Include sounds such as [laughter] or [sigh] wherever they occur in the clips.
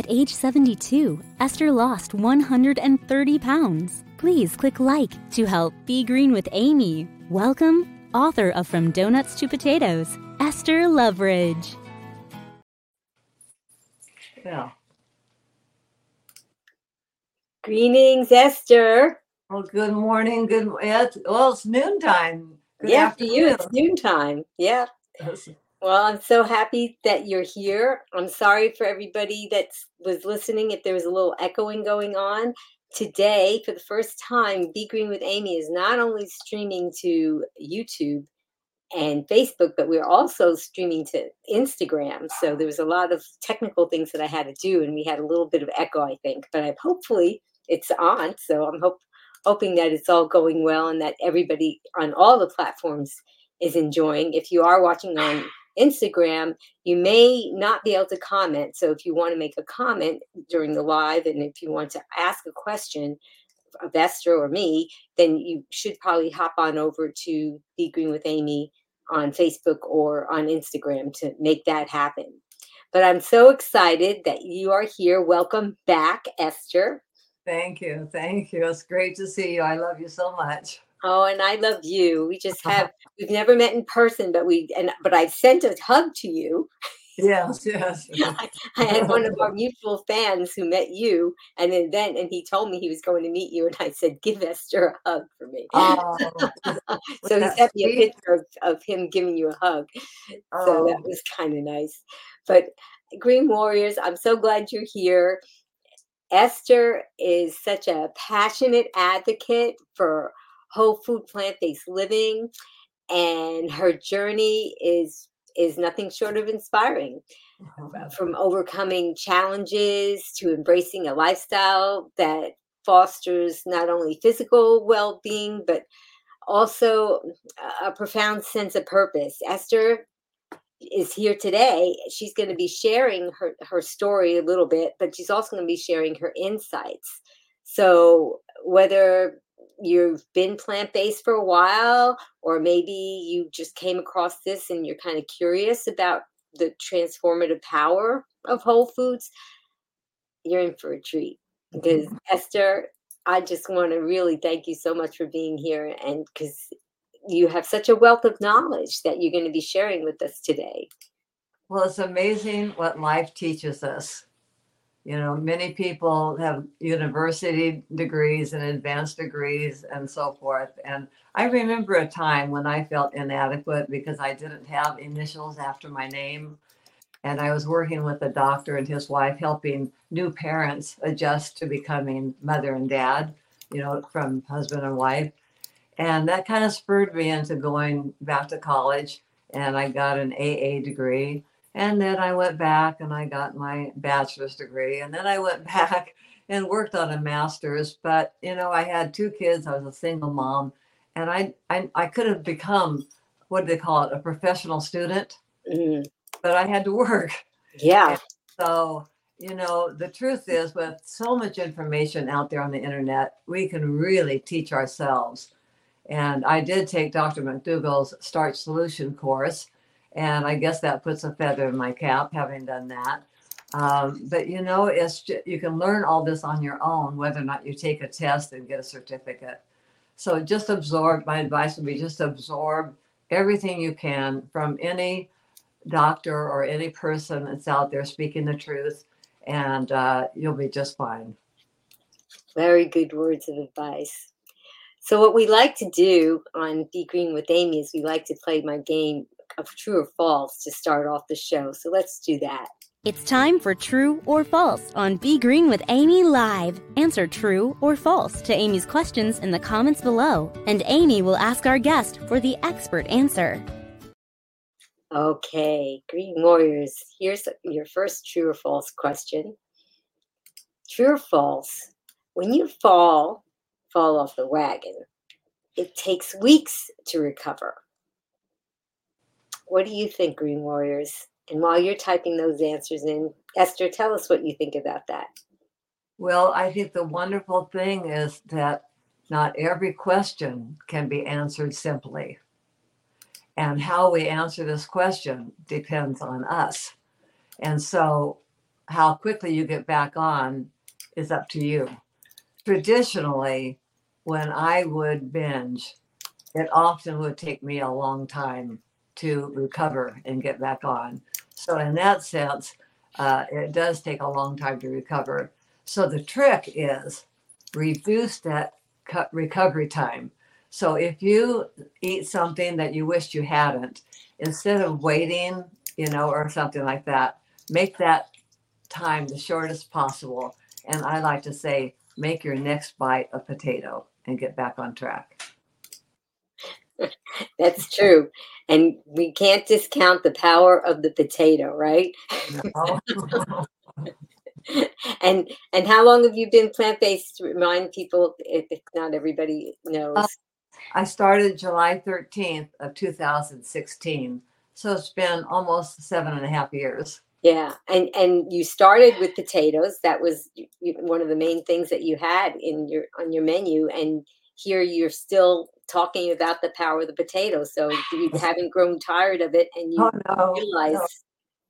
At age 72, Esther lost 130 pounds. Please click like to help Be Green with Amy. Welcome, author of From Donuts to Potatoes, Esther Loveridge. Yeah. Greetings, Esther. Well, good morning. Good. Well, it's noontime. Good yeah, for you, it's afternoon. noontime. Yeah. Well, I'm so happy that you're here. I'm sorry for everybody that was listening if there was a little echoing going on. Today, for the first time, Be Green with Amy is not only streaming to YouTube and Facebook, but we're also streaming to Instagram. So there was a lot of technical things that I had to do, and we had a little bit of echo, I think. But I'm hopefully it's on. So I'm hope, hoping that it's all going well and that everybody on all the platforms is enjoying. If you are watching on Instagram, you may not be able to comment. So if you want to make a comment during the live and if you want to ask a question of Esther or me, then you should probably hop on over to Be Green with Amy on Facebook or on Instagram to make that happen. But I'm so excited that you are here. Welcome back, Esther. Thank you. Thank you. It's great to see you. I love you so much. Oh, and I love you. We just have we've never met in person, but we and but I've sent a hug to you. Yes, yes. [laughs] I had one of our [laughs] mutual fans who met you and an event, and he told me he was going to meet you, and I said, "Give Esther a hug for me." Oh, [laughs] so he sent me a picture of, of him giving you a hug. So Oh, that was kind of nice. But Green Warriors, I'm so glad you're here. Esther is such a passionate advocate for whole food plant-based living and her journey is is nothing short of inspiring. Uh, from overcoming challenges to embracing a lifestyle that fosters not only physical well-being but also a profound sense of purpose. Esther is here today. She's going to be sharing her, her story a little bit but she's also going to be sharing her insights. So whether you've been plant-based for a while or maybe you just came across this and you're kind of curious about the transformative power of whole foods you're in for a treat. Mm-hmm. Because esther i just want to really thank you so much for being here and because you have such a wealth of knowledge that you're going to be sharing with us today. Well, it's amazing what life teaches us. You know, many people have university degrees and advanced degrees and so forth. And I remember a time when I felt inadequate because I didn't have initials after my name. And I was working with a doctor and his wife helping new parents adjust to becoming mother and dad, you know, from husband and wife. And that kind of spurred me into going back to college. And I got an AA degree. And then I went back and I got my bachelor's degree. And then I went [laughs] back and worked on a master's. But, you know, I had two kids, I was a single mom. And I, I, I could have become, what do they call it, a professional student, Mhm. but I had to work. yeah So, you know, the truth is, with so much information out there on the internet, we can really teach ourselves. And I did take Dr. McDougall's Starch Solution course, and I guess that puts a feather in my cap having done that. Um, but you know, it's ju- you can learn all this on your own, whether or not you take a test and get a certificate. So just absorb. My advice would be just absorb everything you can from any doctor or any person that's out there speaking the truth, and uh, you'll be just fine. Very good words of advice. So, what we like to do on Be Green with Amy is we like to play my game of true or false to start off the show. So, let's do that. It's time for True or False on Be Green with Amy Live. Answer true or false to Amy's questions in the comments below, and Amy will ask our guest for the expert answer. Okay, Green Warriors, here's your first true or false question. True or false? When you fall, fall off the wagon, it takes weeks to recover. What do you think, Green Warriors? And while you're typing those answers in, Esther, tell us what you think about that. Well, I think the wonderful thing is that not every question can be answered simply. And how we answer this question depends on us. And so, how quickly you get back on is up to you. Traditionally, when I would binge, it often would take me a long time to recover and get back on. So, in that sense, uh, it does take a long time to recover. So, the trick is reduce that recovery time. So, if you eat something that you wished you hadn't, instead of waiting, you know, or something like that, make that time the shortest possible. And I like to say, make your next bite a potato and get back on track. [laughs] That's true. And we can't discount the power of the potato, right? No. [laughs] and and how long have you been plant-based? Remind people if, if not everybody knows. Uh, I started July 13th of 2016. So it's been almost seven and a half years. Yeah, and and you started with potatoes. That was one of the main things that you had in your on your menu, and here you're still talking about the power of the potato. So you haven't grown tired of it, and you oh, no, realize no.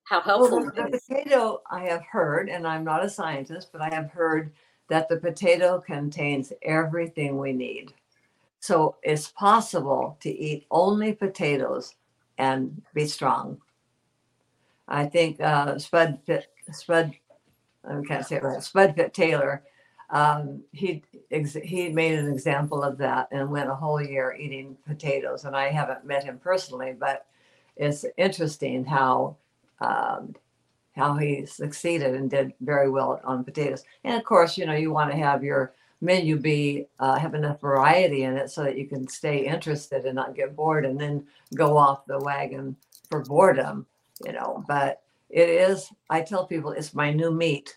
how helpful well, the potato. I have heard, and I'm not a scientist, but I have heard that the potato contains everything we need. So it's possible to eat only potatoes and be strong. I think uh, Spud Fit, Spud, I can't say it right, Spud Fit Taylor, um, he ex- he made an example of that and went a whole year eating potatoes. And I haven't met him personally, but it's interesting how um, how he succeeded and did very well on potatoes. And of course, you know, you want to have your menu be uh, have enough variety in it so that you can stay interested and not get bored and then go off the wagon for boredom you know, but it is, I tell people it's my new meat.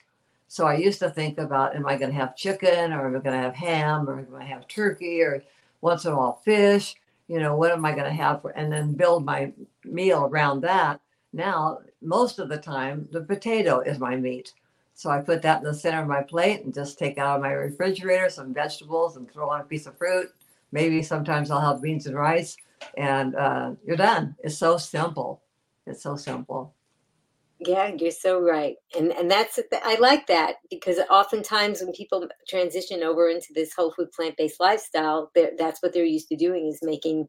So I used to think about, am I going to have chicken or am I going to have ham or am I going to have turkey or once in a while fish? You know, what am I going to have? For, and then build my meal around that. Now, most of the time, the potato is my meat. So I put that in the center of my plate and just take out of my refrigerator some vegetables and throw on a piece of fruit. Maybe sometimes I'll have beans and rice, and uh, you're done. It's so simple. It's so simple. Yeah, you're so right. And and that's I like that because oftentimes when people transition over into this whole food plant-based lifestyle, that's what they're used to doing is making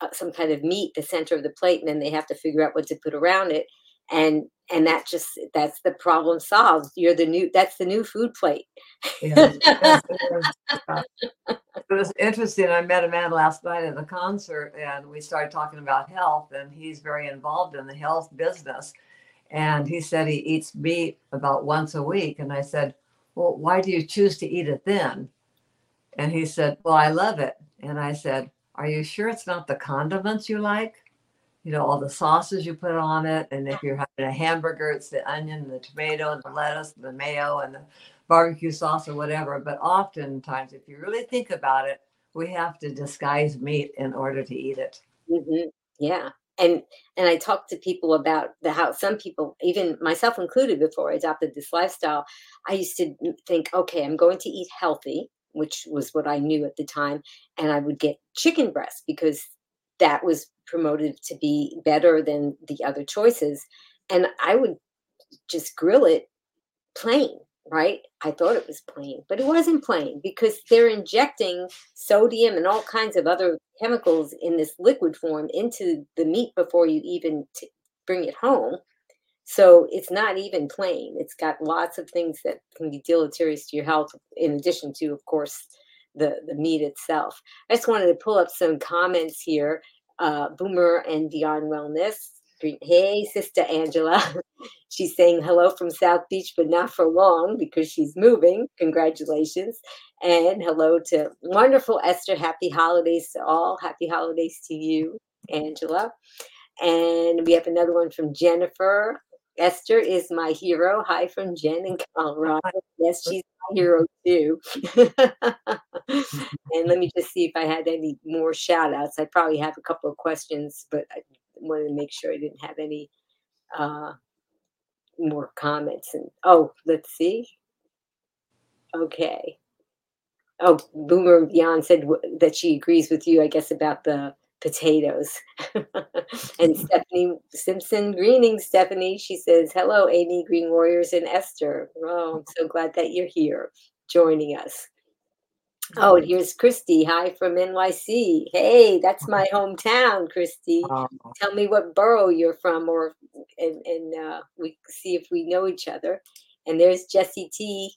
uh, some kind of meat the center of the plate and then they have to figure out what to put around it and and that just that's the problem solved you're the new that's the new food plate yeah, [laughs] it was interesting i met a man last night at a concert and we started talking about health and he's very involved in the health business and he said he eats meat about once a week and i said well why do you choose to eat it then and he said well i love it and i said are you sure it's not the condiments you like you know, all the sauces you put on it. And if you're having a hamburger, it's the onion, the tomato, and the lettuce, and the mayo, and the barbecue sauce or whatever. But oftentimes, if you really think about it, we have to disguise meat in order to eat it. Mm-hmm. Yeah. And and I talk to people about the how some people, even myself included, before I adopted this lifestyle, I used to think, okay, I'm going to eat healthy, which was what I knew at the time, and I would get chicken breast because that was promoted to be better than the other choices. And I would just grill it plain, right? I thought it was plain, but it wasn't plain because they're injecting sodium and all kinds of other chemicals in this liquid form into the meat before you even t- bring it home. So it's not even plain. It's got lots of things that can be deleterious to your health, in addition to, of course, the, the meat itself. I just wanted to pull up some comments here uh, Boomer and Beyond Wellness. Hey, Sister Angela. [laughs] she's saying hello from South Beach, but not for long because she's moving. Congratulations. And hello to wonderful Esther. Happy holidays to all. Happy holidays to you, Angela. And we have another one from Jennifer. Esther is my hero. Hi from Jen in Colorado. Yes, she's my hero too. [laughs] and let me just see if I had any more shout outs. I probably have a couple of questions, but wanted to make sure I didn't have any uh, more comments. And oh, let's see. Okay. Oh, Boomer Beyond said that she agrees with you, I guess, about the potatoes. [laughs] and [laughs] Stephanie Simpson Greening, Stephanie, she says, Hello, Amy Green Warriors and Esther. Oh, I'm so glad that you're here joining us. Oh, here's Christy. Hi from NYC. Hey, that's my hometown, Christy. Oh. Tell me what borough you're from, or and, and uh, we see if we know each other. And there's Jessie T.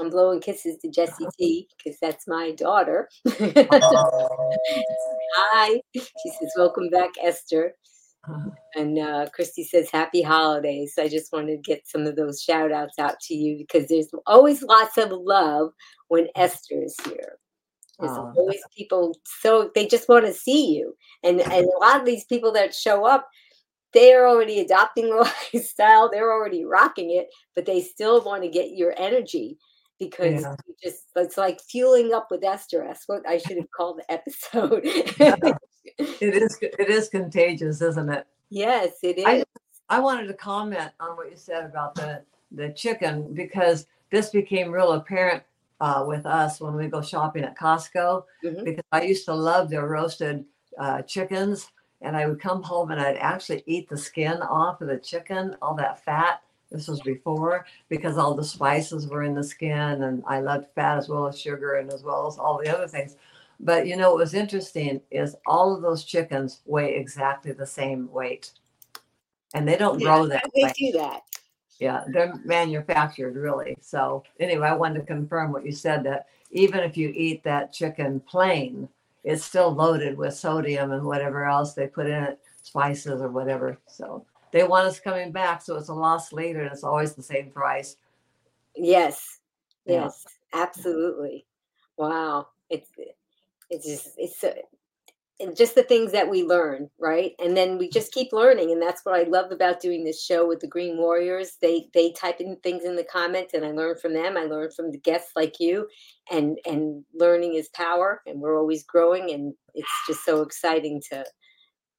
I'm blowing kisses to Jessie T [laughs] because that's my daughter. Oh. [laughs] Hi. She says, Welcome back, Esther. Uh-huh. And uh, Christy says, Happy holidays. I just wanted to get some of those shout outs out to you because there's always lots of love when Esther is here. There's oh. always people so they just want to see you. And and a lot of these people that show up, they're already adopting the [laughs] lifestyle, they're already rocking it, but they still want to get your energy because yeah. just it's like fueling up with Esther. That's what I should have called the episode. [laughs] it is it is contagious, isn't it? Yes, it is. I, I wanted to comment on what you said about the the chicken because this became real apparent uh, with us when we go shopping at Costco mm-hmm. because I used to love their roasted uh, chickens and I would come home and I'd actually eat the skin off of the chicken, all that fat this was before because all the spices were in the skin, and I loved fat as well as sugar and as well as all the other things. But you know what was interesting is all of those chickens weigh exactly the same weight, and they don't yeah, grow that. They way. do that. Yeah, they're manufactured really. So anyway, I wanted to confirm what you said that even if you eat that chicken plain, it's still loaded with sodium and whatever else they put in it, spices or whatever. So they want us coming back, so it's a loss later, and it's always the same price. Yes, yes, yeah. absolutely. Wow, it's it's just it's uh, just the things that we learn, right? And then we just keep learning, and that's what I love about doing this show with the Green Warriors. They they type in things in the comments, and I learn from them. I learn from the guests like you, and and learning is power, and we're always growing, and it's just so exciting to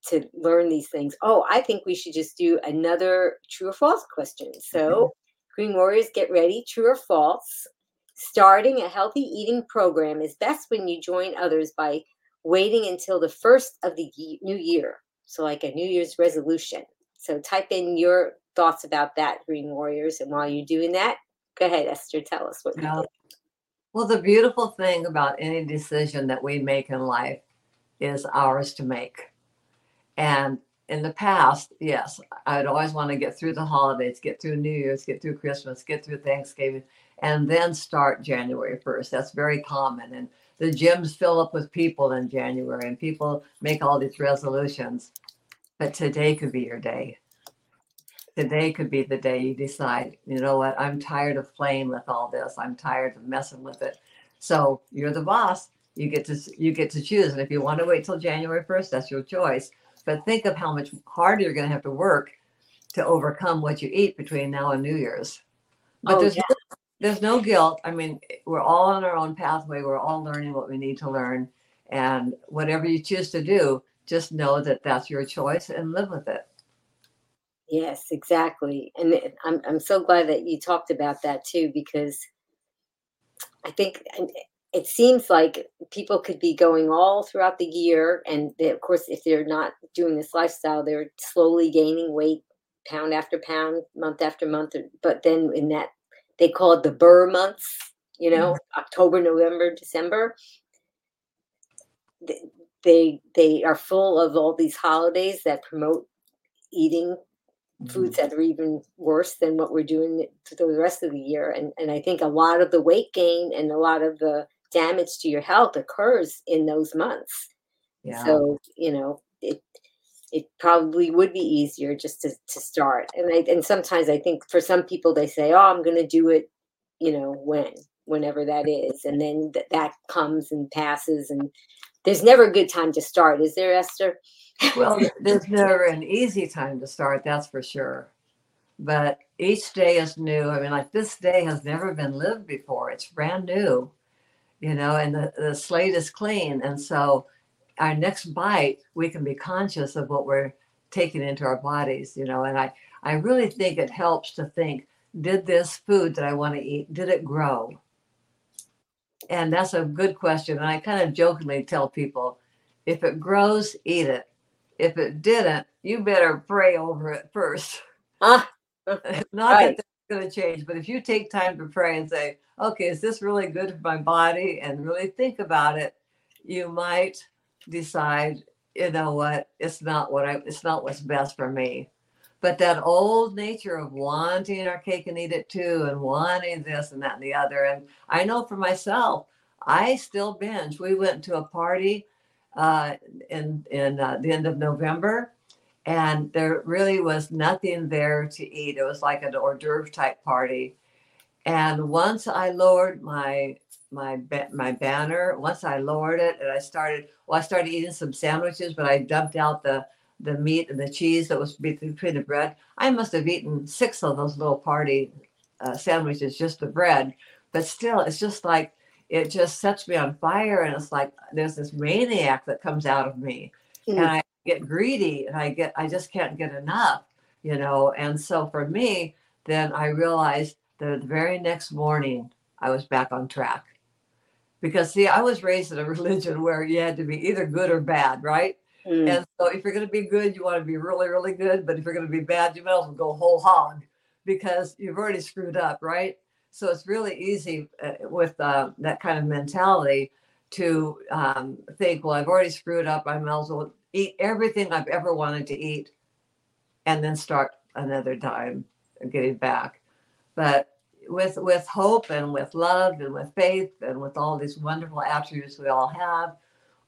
to learn these things. Oh, I think we should just do another true or false question. So, Green Warriors, get ready. True or false? Starting a healthy eating program is best when you join others by waiting until the first of the new year. So, like a New Year's resolution. So, type in your thoughts about that, Green Warriors. And while you're doing that, go ahead, Esther, tell us what you well, Well, the beautiful thing about any decision that we make in life is ours to make and in the past, yes, I'd always want to get through the holidays, get through New Year's, get through Christmas, get through Thanksgiving, and then start January 1st. That's very common. And the gyms fill up with people in January, and people make all these resolutions. But today could be your day. Today could be the day you decide, you know what, I'm tired of playing with all this. I'm tired of messing with it. So you're the boss. You get to you get to choose. And if you want to wait till January 1st, that's your choice but think of how much harder you're going to have to work to overcome what you eat between now and New Year's. But oh, there's, yeah. There's no guilt. I mean, we're all on our own pathway. We're all learning what we need to learn. And whatever you choose to do, just know that that's your choice and live with it. Yes, exactly. And I'm, I'm so glad that you talked about that too, because I think it seems like people could be going all throughout the year and they, of course if they're not doing this lifestyle they're slowly gaining weight pound after pound month after month but then in that they call it the burr months you know mm-hmm. october november december they they are full of all these holidays that promote eating foods mm-hmm. that are even worse than what we're doing for the rest of the year and and i think a lot of the weight gain and a lot of the damage to your health occurs in those months. Yeah. So, you know, it it probably would be easier just to, to start. And I and sometimes I think for some people they say, Oh, I'm gonna do it, you know, when, whenever that is. And then th- that comes and passes and there's never a good time to start, is there, Esther? well, [laughs] there's never an easy time to start, that's for sure. But each day is new. I mean, like this day has never been lived before. It's brand new you know, and the, the slate is clean. And so our next bite, we can be conscious of what we're taking into our bodies, you know, and I, I really think it helps to think, did this food that I want to eat, did it grow? And that's a good question. And I kind of jokingly tell people, If it grows, eat it. If it didn't, you better pray over it first. [laughs] [laughs] Not Right. that that's going to change, but if you take time to pray and say, okay, is this really good for my body? And really think about it, you might decide, you know what, it's not what I, it's not what's best for me. But that old nature of wanting our cake and eat it too, and wanting this and that and the other. And I know for myself, I still binge. We went to a party uh, in in uh, the end of November, and there really was nothing there to eat. It was like an hors d'oeuvre type party. And once I lowered my my my banner, once I lowered it, and I started well, I started eating some sandwiches, but I dumped out the the meat and the cheese that was between the bread. I must have eaten six of those little party uh, sandwiches, just the bread. But still, it's just like it just sets me on fire, and it's like there's this maniac that comes out of me and Mm. I get greedy and I get I just can't get enough, you know. And so for me, then I realized that the very next morning I was back on track. Because see, I was raised in a [laughs] religion where you had to be either good or bad, right? mm, And so if you're going to be good, you want to be really, really good. But if you're going to be bad, you might as well go whole hog because you've already screwed up, right? So it's really easy uh, with uh, that kind of mentality to um, think, well, I've already screwed up. I might as well eat everything I've ever wanted to eat and then start another time and getting back. But with with hope and with love and with faith and with all these wonderful attributes we all have,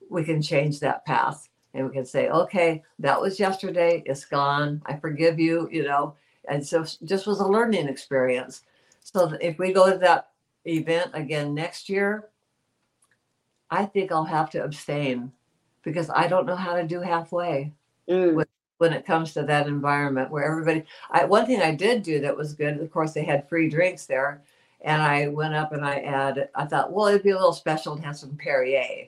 we can change that path and we can say, okay, that was yesterday, it's gone. I forgive you, you know. And so just was a learning experience. So if we go to that event again next year, I think I'll have to abstain because I don't know how to do halfway mm, when it comes to that environment where everybody I one thing I did do that was good, of course they had free drinks there. And I went up and I added, I thought, well, it'd be a little special to have some Perrier.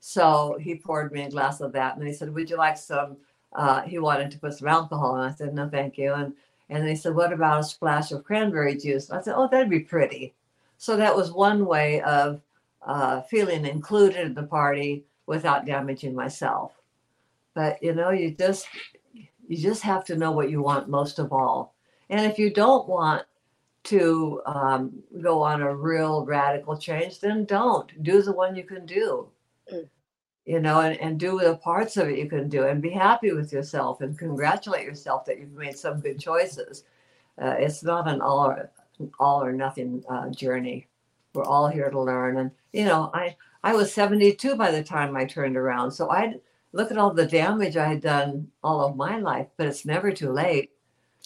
So he poured me a glass of that and he said, Would you like some? Uh, he wanted to put some alcohol. And I said, No, thank you. And and they said, What about a splash of cranberry juice? I said, Oh, that'd be pretty. So that was one way of uh, feeling included in the party without damaging myself. But you know, you just you just have to know what you want most of all. And if you don't want to um, go on a real radical change, then don't. Do the one you can do. Mm. You know, and, and do the parts of it you can do and be happy with yourself and congratulate yourself that you've made some good choices. Uh, it's not an all or, all or nothing uh, journey. We're all here to learn. And, you know, I, I was 72 by the time I turned around. So I look at all the damage I had done all of my life, but it's never too late.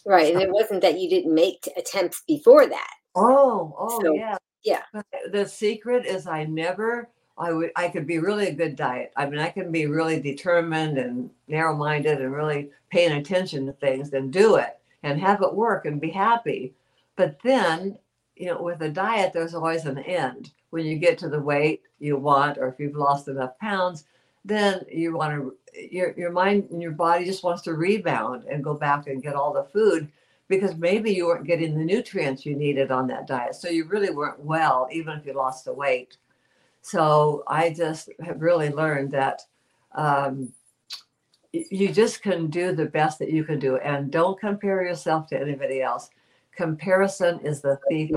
right. And it wasn't that you didn't make attempts before that. Oh, oh So, yeah. yeah. But the secret is I never I would I could be really a good diet. I mean I can be really determined and narrow-minded and really paying attention to things and do it and have it work and be happy. But then, you know, with a diet there's always an end. When you get to the weight you want or if you've lost enough pounds, then you want to your your mind and your body just wants to rebound and go back and get all the food because maybe you weren't getting the nutrients you needed on that diet. So you really weren't well, even if you lost the weight. So I just have really learned that um, you just can do the best that you can do and don't compare yourself to anybody else. Comparison is the thief.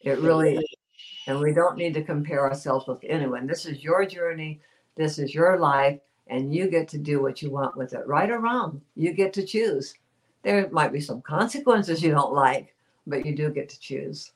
It really. And we don't need to compare ourselves with anyone. This is your journey. This is your life. And you get to do what you want with it, right or wrong. You get to choose. There might be some consequences you don't like, but you do get to choose.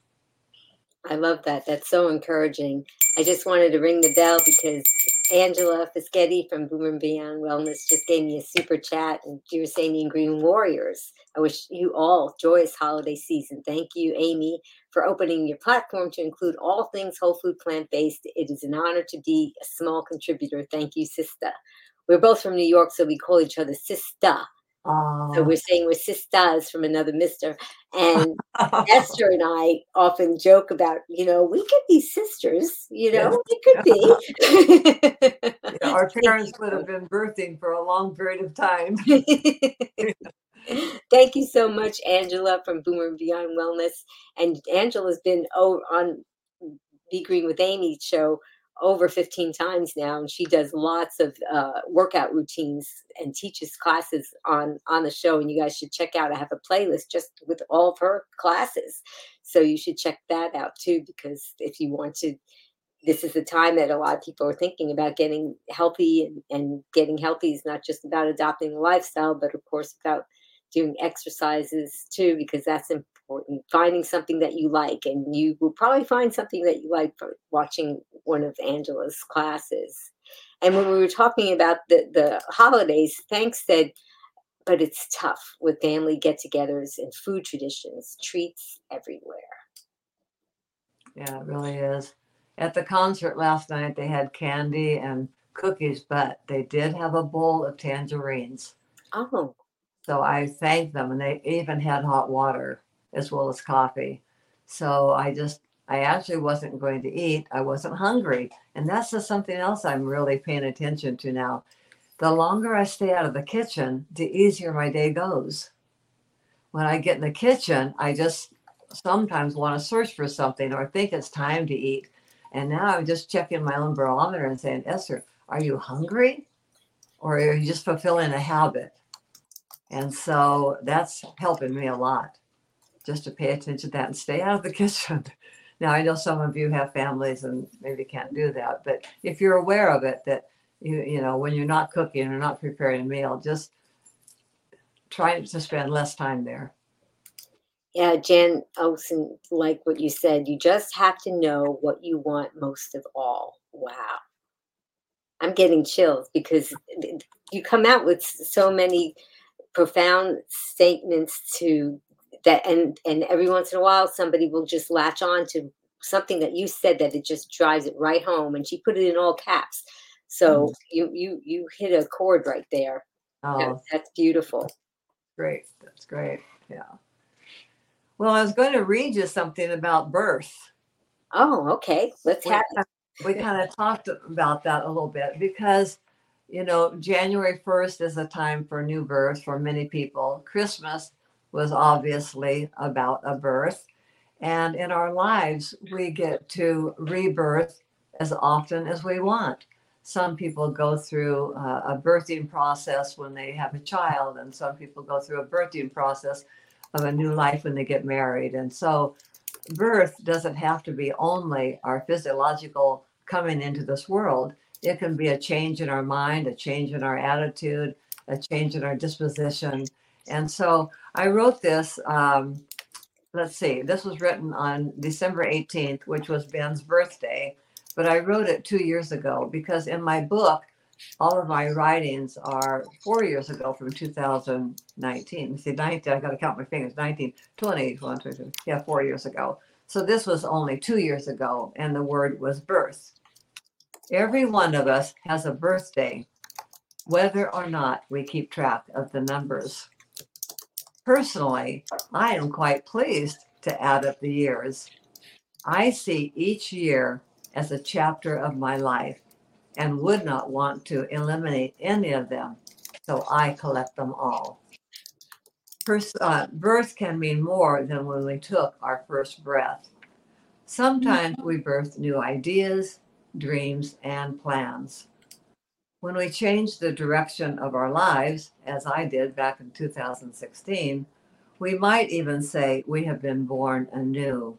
I love that. That's so encouraging. I just wanted to ring the bell because Angela Fischetti from Boomer Beyond Wellness just gave me a super chat, and she was saying Green Warriors. I wish you all joyous holiday season. Thank you, Amy, for opening your platform to include all things whole food plant based. It is an honor to be a small contributor. Thank you, Sista. We're both from New York, so we call each other Sista. So Oh, we're saying we're sisters from another mister. [laughs] And Esther and I often joke about, you know, we could be sisters, you know, it could be. [laughs] Yeah, our [laughs] parents would have been birthing for a long period of time. Thank you so much, Angela from Boomer Beyond Wellness. And Angela's been on mm, Be Green with Amy show over 15 times now and she does lots of uh, workout routines and teaches classes on on the show and you guys should check out i have a playlist just with all of her classes. So you should check that out too because if you want to this is the time that a lot of people are thinking about getting healthy and, and getting healthy is not just about adopting a lifestyle but of course about doing exercises too because that's important finding something that you like and you will probably find something that you like from watching one of angela's classes. And when we were talking about the, the holidays thanks said but it's tough with family get-togethers and food traditions treats everywhere. Yeah it really is. At the concert last night they had candy and cookies but they did have a bowl of tangerines. Oh. So I thanked them, and they even had hot water as well as coffee. So I just, I actually wasn't going to eat. I wasn't hungry. And that's just something else I'm really paying attention to now. The longer I stay out of the kitchen, the easier my day goes. When I get in the kitchen, I just sometimes want to search for something or think it's time to eat. And now I'm just checking my own barometer and saying, Esther, are you hungry? Or are you just fulfilling a habit? And so that's helping me a lot just to pay attention to that and stay out of the [laughs] kitchen. Now, I know some of you have families and maybe can't do that, but if you're aware of it, that you, you know, when you're not cooking or not preparing a meal, just try to spend less time there. Yeah, Jan Olson, like what you said, you just have to know what you want most of all. Wow. I'm getting chills because you come out with so many profound statements to that and and every once in a while somebody will just latch on to something that you said that it just drives it right home and she put it in all caps. So mm. you you you hit a chord right there. Oh. that, that's beautiful. Great that's great yeah. Well i was going to read you something about birth. Oh okay let's we have it. we kind of talked about that a little bit because you know, January 1st is a time for new birth for many people. Christmas was obviously about a birth. And in our lives, we get to rebirth as often as we want. Some people go through uh, a birthing process when they have a child, and some people go through a birthing process of a new life when they get married. And so, birth doesn't have to be only our physiological coming into this world it can be a change in our mind, a change in our attitude, a change in our disposition. And so I wrote this. Um, let's see, this was written on December 18th, which was Ben's birthday, but I wrote it two years ago because in my book, all of my writings are four years ago from 2019. See, 19, I got to count my fingers 19, 20, 1, 2, 3, yeah, four years ago. So this was only two years ago, and the word was birth. Every one of us has a birthday, whether or not we keep track of the numbers. Personally, I am quite pleased to add up the years. I see each year as a chapter of my life and would not want to eliminate any of them, so I collect them all. First, uh, birth can mean more than when we took our first breath. Sometimes we birth new ideas, dreams, and plans. When we change the direction of our lives, as I did back in 2016, we might even say we have been born anew.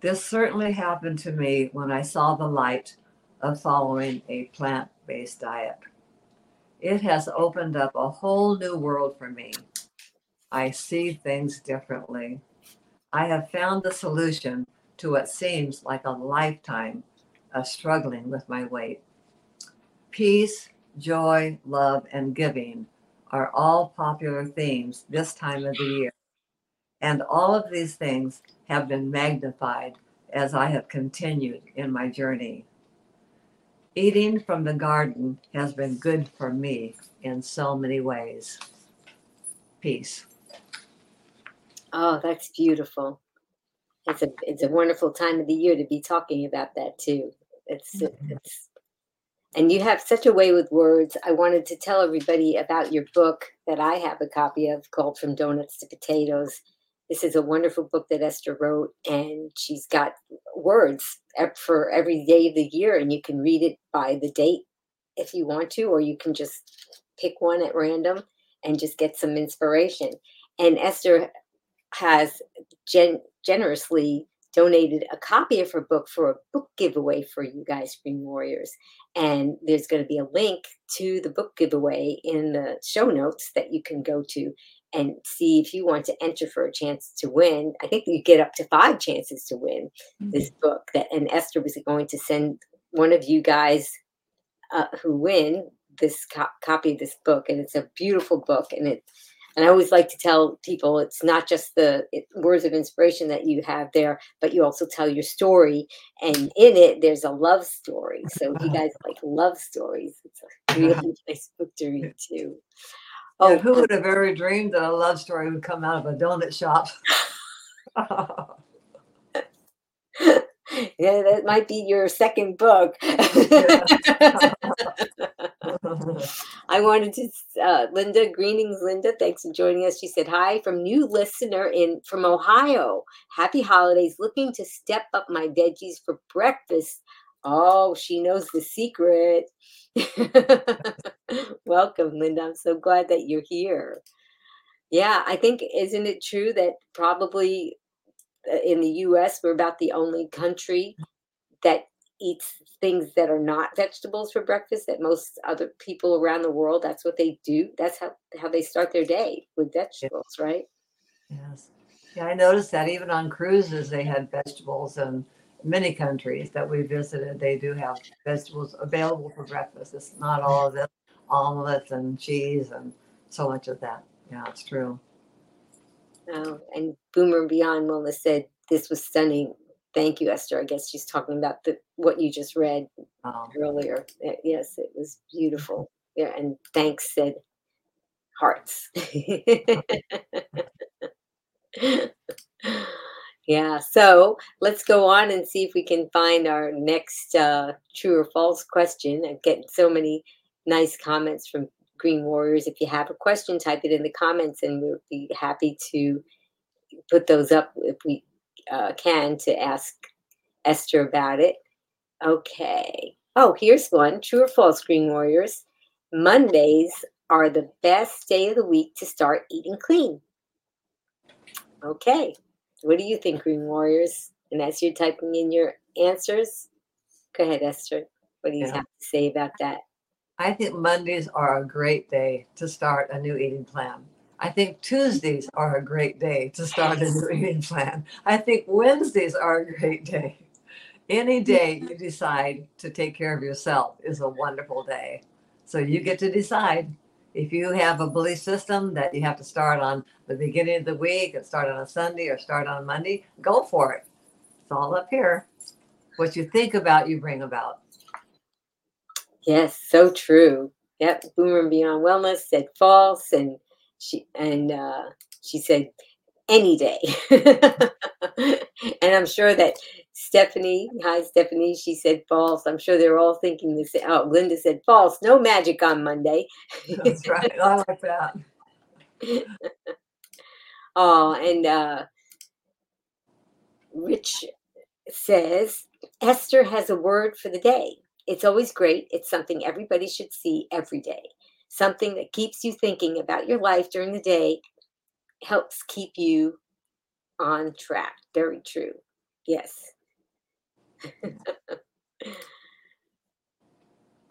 This certainly happened to me when I saw the light of following a plant based diet. It has opened up a whole new world for me. I see things differently. I have found the solution to what seems like a lifetime of struggling with my weight. Peace, joy, love, and giving are all popular themes this time of the year. And all of these things have been magnified as I have continued in my journey. Eating from the garden has been good for me in so many ways. Peace. Oh, that's beautiful. It's a it's a wonderful time of the year to be talking about that too. It's mm-hmm. it's and you have such a way with words. I wanted to tell everybody about your book that I have a copy of called From Donuts to Potatoes. This is a wonderful book that Esther wrote, and she's got words for every day of the year, and you can read it by the date if you want to, or you can just pick one at random and just get some inspiration. And Esther has gen- generously donated a copy of her book for a book giveaway for you guys, Green Warriors. And there's going to be a link to the book giveaway in the show notes that you can go to and see if you want to enter for a chance to win. I think you get up to five chances to win mm-hmm. this book. That and Esther was going to send one of you guys uh, who win this co- copy of this book, and it's a beautiful book, and it. And I always like to tell people it's not just the words of inspiration that you have there, but you also tell your story. And in it, there's a love story. So if you [laughs] guys like love stories, it's a [laughs] really nice book to read too. Oh, yeah, who would have ever dreamed that a love story would come out of a donut shop? [laughs] yeah, that might be your second book. I wanted to, uh, Linda, greetings, Linda. Thanks for joining us. She said, Hi from new listener in from Ohio. Happy holidays. Looking to step up my veggies for breakfast. Oh, she knows the secret. [laughs] Welcome, Linda. I'm so glad that you're here. Yeah, I think, isn't it true that probably Uh, in the US, we're about the only country that eats things that are not vegetables for breakfast that most other people around the world that's what they do. That's how, how they start their day with vegetables right? Yes. Yeah i noticed that even on cruises they had vegetables and many countries that we visited. They do have vegetables available for breakfast. It's not all of it omelets and cheese and so much of that. Yeah it's true oh, and boomer beyond wellness said this was stunning Thank you, Esther. I guess she's talking about the what you just read oh. earlier. Yes, it was beautiful. Yeah, and thanks said hearts. [laughs] yeah, so let's go on and see if we can find our next uh, true or false question. I get so many nice comments from Green Warriors. If you have a question, type it in the comments, and we'll be happy to put those up if we uh, can to ask Esther about it. Okay. Oh, here's one true or false, Green Warriors. Mondays are the best day of the week to start eating clean. Okay. What do you think, Green Warriors? And as you're typing in your answers, go ahead, Esther. What do you yeah. have to say about that? I think Mondays are a great day to start a new eating plan. I think Tuesdays are a great day to start a new eating plan. I think Wednesdays are a great day. Any day you decide to take care of yourself is a wonderful day. So you get to decide if you have a belief system that you have to start on the beginning of the week and start on a Sunday or start on a Monday, go for it. It's all up here. What you think about, you bring about. Yes, so true. Yep, Boomer and Beyond Wellness said false, and she and uh, she said any day. [laughs] And i'm sure that stephanie hi stephanie she said false. I'm sure they're all thinking this oh linda said false. No magic on monday. That's right. I like that. [laughs] Oh and uh rich says esther has a word for the day it's always great it's something everybody should see every day something that keeps you thinking about your life during the day helps keep you on track. Very true. Yes. [laughs]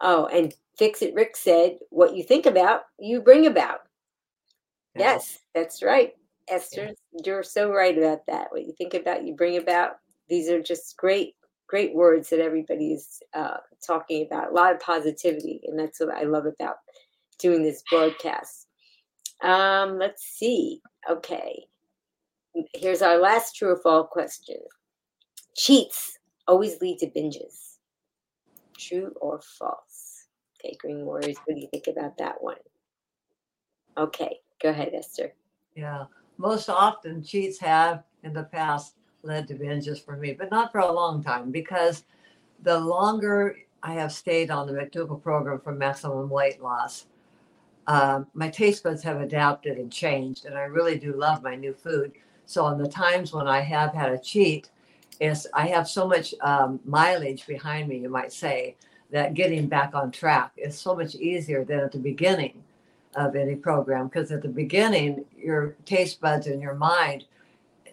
oh, and Fix It Rick said, What you think about, you bring about. Yes, that's right. Esther, you're so right about that. What you think about, you bring about. These are just great, great words that everybody is uh, talking about. A lot of positivity, and that's what I love about doing this broadcast. Um, let's see. Okay. Here's our last true or false question. Cheats always lead to binges. True or false? Okay, Green Warriors, what do you think about that one? Okay, go ahead, Esther. Yeah, most often cheats have in the past led to binges for me, but not for a long time because the longer I have stayed on the McDougall program for maximum weight loss, uh, my taste buds have adapted and changed, and I really do love my new food. So, on the times when I have had a cheat, is I have so much um, mileage behind me, you might say, that getting back on track is so much easier than at the beginning of any program. Because at the beginning, your taste buds and your mind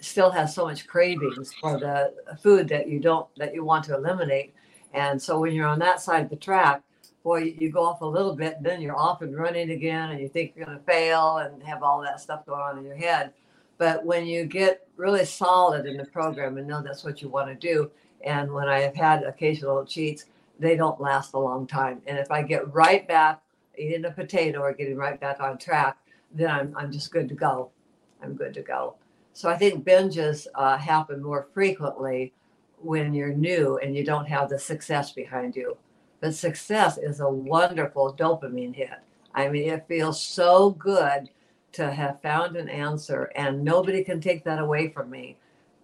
still has so much cravings for the food that you don't that you want to eliminate. And so when you're on that side of the track, boy, you go off a little bit, and then you're off and running again, and you think you're going to fail and have all that stuff going on in your head. But when you get really solid in the program and know that's what you want to do, and when I have had occasional cheats, they don't last a long time. And if I get right back eating a potato or getting right back on track, then I'm, I'm just good to go. I'm good to go. So I think binges uh, happen more frequently when you're new and you don't have the success behind you. But success is a wonderful dopamine hit. I mean, it feels so good to have found an answer, and nobody can take that away from me.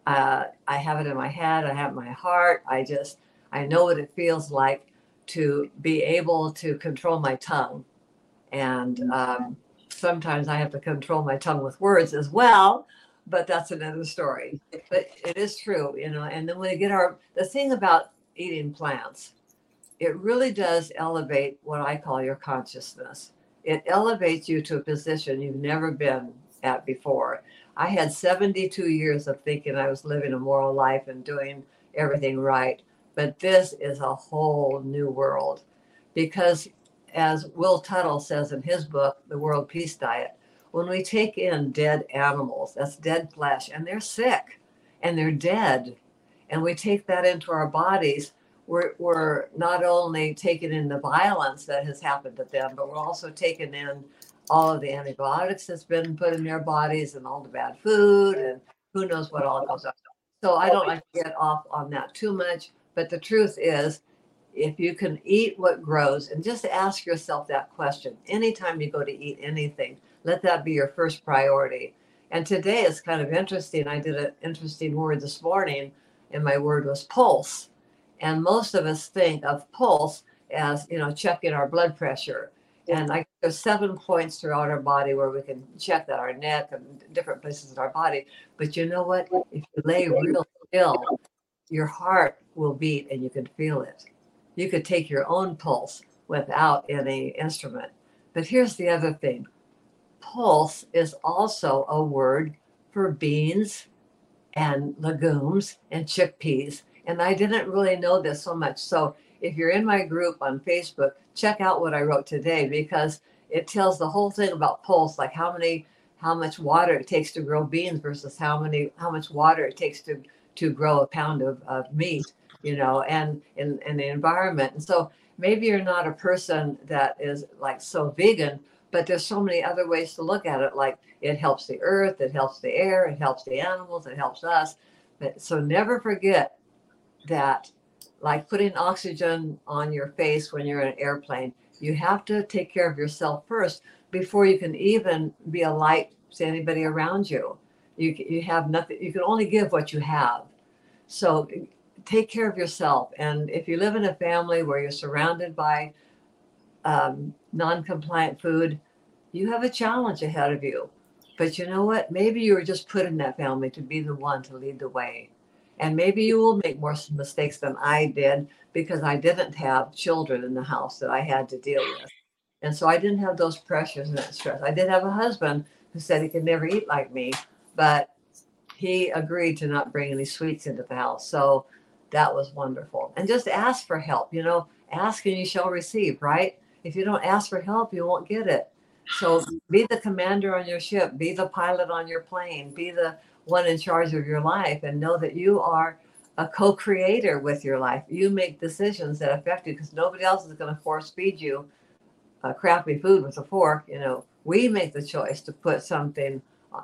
Uh, I have it in my head, I have my heart. I just, I know what it feels like to be able to control my tongue. And um, sometimes I have to control my tongue with words as well, but that's another story. But it is true, you know. And then when we get our, the thing about eating plants, it really does elevate what I call your consciousness it elevates you to a position you've never been at before. I had 72 years of thinking I was living a moral life and doing everything right. But this is a whole new world because, as Will Tuttle says in his book, The World Peace Diet, when we take in dead animals, that's dead flesh, and they're sick and they're dead, and we take that into our bodies, we're, we're not only taking in the violence that has happened to them, but we're also taking in all of the antibiotics that's been put in their bodies and all the bad food and who knows what all goes on. So I don't like to get off on that too much. But the truth is, if you can eat what grows and just ask yourself that question anytime you go to eat anything, let that be your first priority. And today is kind of interesting. I did an interesting word this morning, and my word was pulse. And most of us think of pulse as, you know, checking our blood pressure. And like there's seven points throughout our body where we can check that our neck and different places in our body. But you know what? If you lay real still, your heart will beat and you can feel it. You could take your own pulse without any instrument. But here's the other thing pulse is also a word for beans and legumes and chickpeas and I didn't really know this so much. So if you're in my group on Facebook, check out what I wrote today because it tells the whole thing about pulse, like how many, how much water it takes to grow beans versus how many, how much water it takes to to grow a pound of, of meat, you know, and in, in the environment. And so maybe you're not a person that is like so vegan, but there's so many other ways to look at it. Like it helps the earth, it helps the air, it helps the animals, it helps us. But, so never forget that like putting oxygen on your face when you're in an airplane, you have to take care of yourself first before you can even be a light to anybody around you. You, you have nothing, you can only give what you have. So take care of yourself. And if you live in a family where you're surrounded by um, non compliant food, you have a challenge ahead of you. But you know what? Maybe you were just put in that family to be the one to lead the way. And maybe you will make more mistakes than I did because I didn't have children in the house that I had to deal with. And so I didn't have those pressures and that stress. I did have a husband who said he could never eat like me, but he agreed to not bring any sweets into the house. So that was wonderful. And just ask for help. You know, ask and you shall receive, right? If you don't ask for help, you won't get it. So be the commander on your ship, be the pilot on your plane, be the one in charge of your life and know that you are a co-creator with your life. You make decisions that affect you because nobody else is going to force feed you a crappy food with a fork. You know, we make the choice to put something.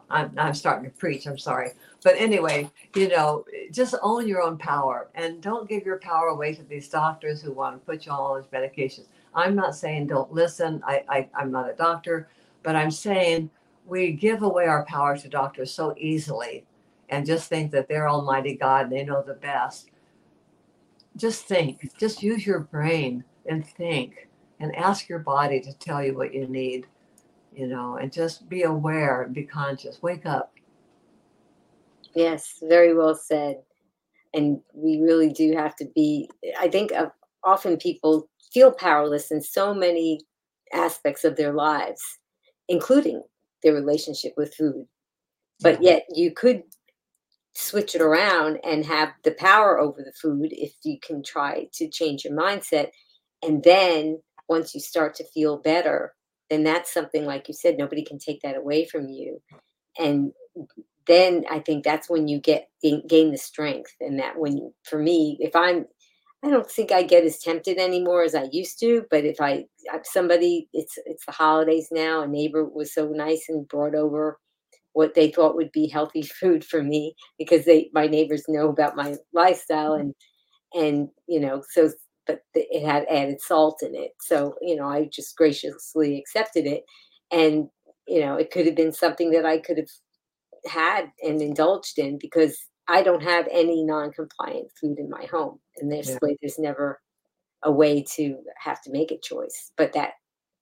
I'm, I'm starting to preach. I'm sorry, but anyway, you know, just own your own power and don't give your power away to these doctors who want to put you on all these medications. I'm not saying don't listen. I, I I'm not a doctor, but I'm saying we give away our power to doctors so easily and just think that they're almighty god and they know the best. Just think just use your brain and think and ask your body to tell you what you need you know and just be aware and be conscious. Wake up. Yes very well said. And we really do have to be i think uh, often people feel powerless in so many aspects of their lives including their relationship with food. But yet you could switch it around and have the power over the food if you can try to change your mindset. And then once you start to feel better then that's something like you said nobody can take that away from you. And then i think that's when you get gain the strength. And that when for me if i'm i don't think i get as tempted anymore as i used to but if i somebody it's it's the holidays now a neighbor was so nice and brought over what they thought would be healthy [laughs] food for me because they my neighbors know about my lifestyle mm-hmm. and and you know so but it had added salt in it. So you know i just graciously accepted it and you know it could have been something that i could have had and indulged in because i don't have any non-compliant food in my home and there's yeah. there's never a way to have to make a choice but that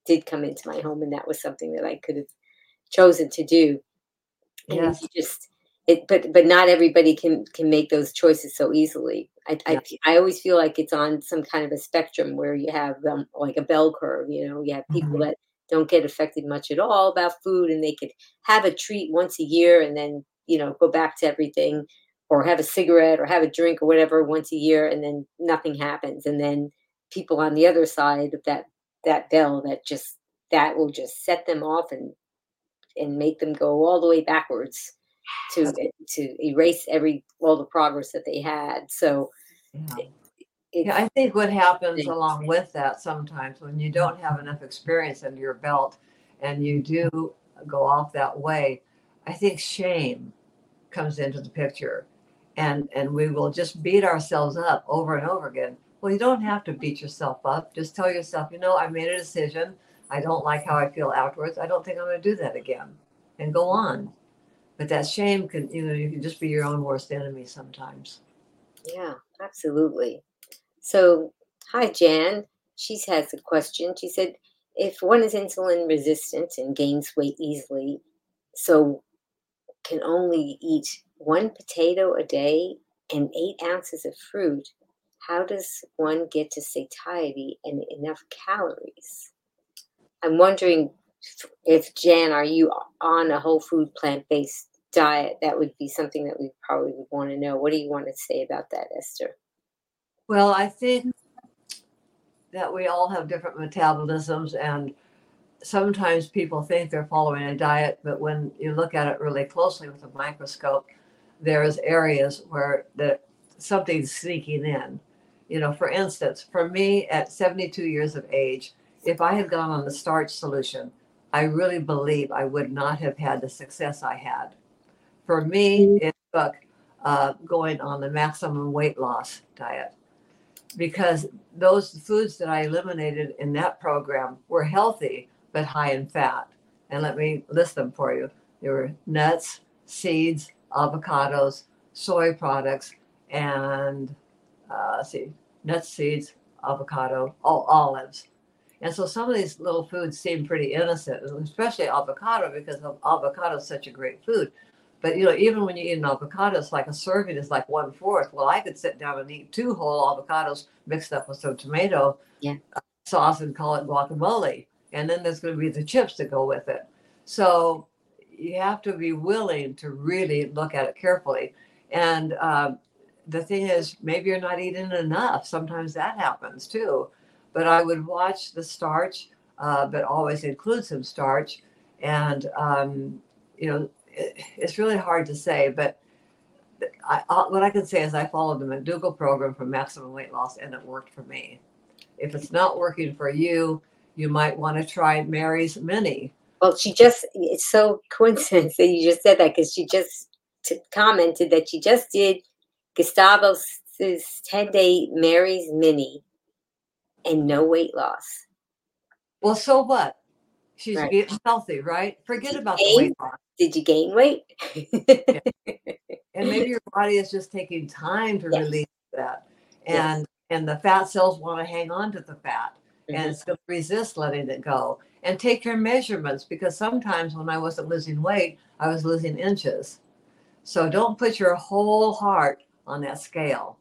did come into my home and that was something that i could have chosen to do and just it but but not everybody can can make those choices so easily I, yeah. I, I always feel like it's on some kind of a spectrum where you have um, like a bell curve you know you have people mm-hmm. that don't get affected much at all about food and they could have a treat once a year and then you know go back to everything or have a cigarette or have a drink or whatever once a year and then nothing happens and then people on the other side of that that bell that just that will just set them off and and make them go all the way backwards to to erase every all the progress that they had. So yeah. yeah I think what happens along with that sometimes when you don't have enough experience under your belt and you do go off that way, I think shame comes into the picture. And and we will just beat ourselves up over and over again. Well, you don't have to beat yourself up. Just tell yourself, you know, I made a decision. I don't like how I feel afterwards. I don't think I'm going to do that again and go on. But that shame can, you know, you can just be your own worst enemy sometimes. Yeah, absolutely. So, hi, Jan. She has a question. She said, if one is insulin resistant and gains weight easily, so can only eat one potato a day and eight ounces of fruit, how does one get to satiety and enough calories? I'm wondering if Jan, are you on a whole food plant based diet? That would be something that we probably would want to know. What do you want to say about that, Esther? Well, I think that we all have different metabolisms and sometimes people think they're following a diet, but when you look at it really closely with a microscope, there's areas where the something's sneaking in. You know, for instance, for me at 72 years of age, if I had gone on the starch solution, I really believe I would not have had the success I had. For me, mm-hmm. it took uh, going on the maximum weight loss diet because those foods that I eliminated in that program were healthy but high in fat. And let me list them for you. There were nuts, seeds, avocados, soy products, and uh, see, nuts, seeds, avocado, all olives, and so some of these little foods seem pretty innocent, especially avocado, because avocado is such a great food. But you know, even when you eat an avocado, it's like a serving is like one fourth. Well, I could sit down and eat two whole avocados mixed up with some tomato yeah. sauce and call it guacamole. And then there's going to be the chips to go with it. So you have to be willing to really look at it carefully. And um, the thing is, maybe you're not eating enough. Sometimes that happens too but I would watch the starch, uh, but always include some starch. And, um, you know, it, it's really hard to say, but I, I, what I can say is I followed the McDougall program for maximum weight loss and it worked for me. If it's not working for you, you might want to try Mary's Mini. Well, she just, it's so [laughs] coincidence that you just said that because she just t- commented that she just did Gustavo's 10 day Mary's Mini and no weight loss. Well, so what? She's right. getting healthy, right? Forget about gain, the weight loss. Did you gain weight? yeah. And maybe your body is just taking time to yes. release that. And yes. and the fat cells want to hang on to the fat mm-hmm. and it's going to resist letting it go. And take your measurements because sometimes when I wasn't losing weight, I was losing inches. So don't put your whole heart on that scale.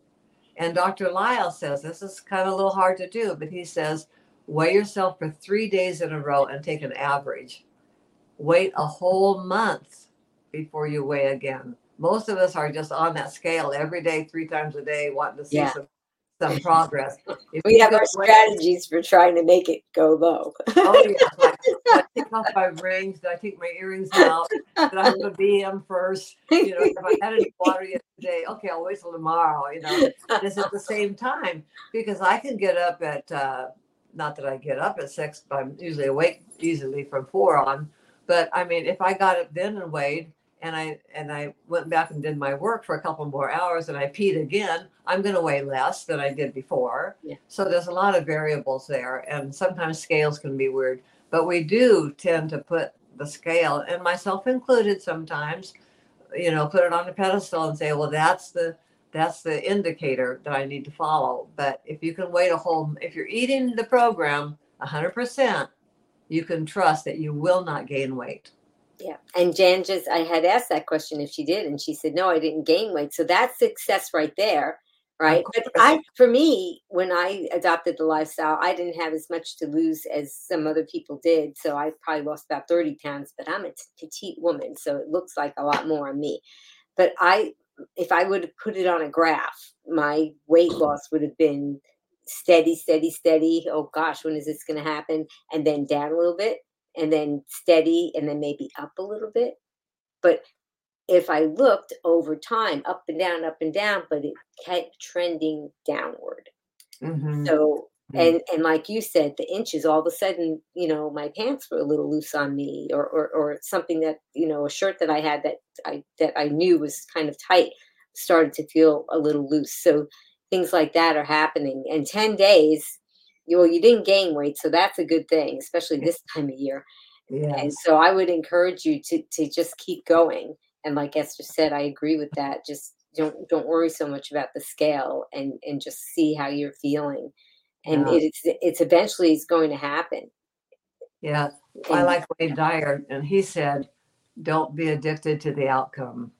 And Dr. Lisle says this is kind of a little hard to do, but he says weigh yourself for three days in a row and take an average. Wait a whole month before you weigh again. Most of us are just on that scale every day, three times a day, wanting to see Yeah. some some progress. If We have our strategies for trying to make it go low. Oh yeah, like, I take off my rings? I take my earrings out? Did I have a BM first? You know, if I had any water yesterday, okay, I'll wait till tomorrow. You know, this at the same time because I can get up at uh, not that I get up at six, but I'm usually awake easily from four on. But I mean, if I got up then and weighed, and I and I went back and did my work for a couple more hours, and I peed again, I'm going to weigh less than I did before. Yeah. So there's a lot of variables there, and sometimes scales can be weird. But we do tend to put the scale, and myself included, sometimes, you know, put it on a pedestal and say, well, that's the that's the indicator that I need to follow. But if you can wait a whole, if you're eating the program 100%, you can trust that you will not gain weight. Yeah. And Jan just, I had asked that question if she did, and she said, no, I didn't gain weight. So that's success right there. Right. But. I, for me, when I adopted the lifestyle, I didn't have as much to lose as some other people did. So I probably lost about 30 pounds, but I'm a petite woman. So it looks like a lot more on me. But I, if I would have put it on a graph, my weight loss would have been steady, steady, steady. Oh gosh, when is this going to happen? And then down a little bit and then steady and then maybe up a little bit. But if I looked over time, up and down, up and down, but it kept trending downward. Mhm. So Mm. and and like you said, the inches all of a sudden, you know, my pants were a little loose on me, or or, or something that you know, a shirt that I had that I that I knew was kind of tight started to feel a little loose. So things like that are happening. And ten days, well, you didn't gain weight, so that's a good thing, especially this time of year. And so I would encourage you to to just keep going. And like Esther said, I agree with that. Just don't don't worry so much about the scale and and just see how you're feeling. And Yeah. it's it's eventually it's going to happen. Yeah. I like Wayne Dyer, and he said, don't be addicted to the outcome.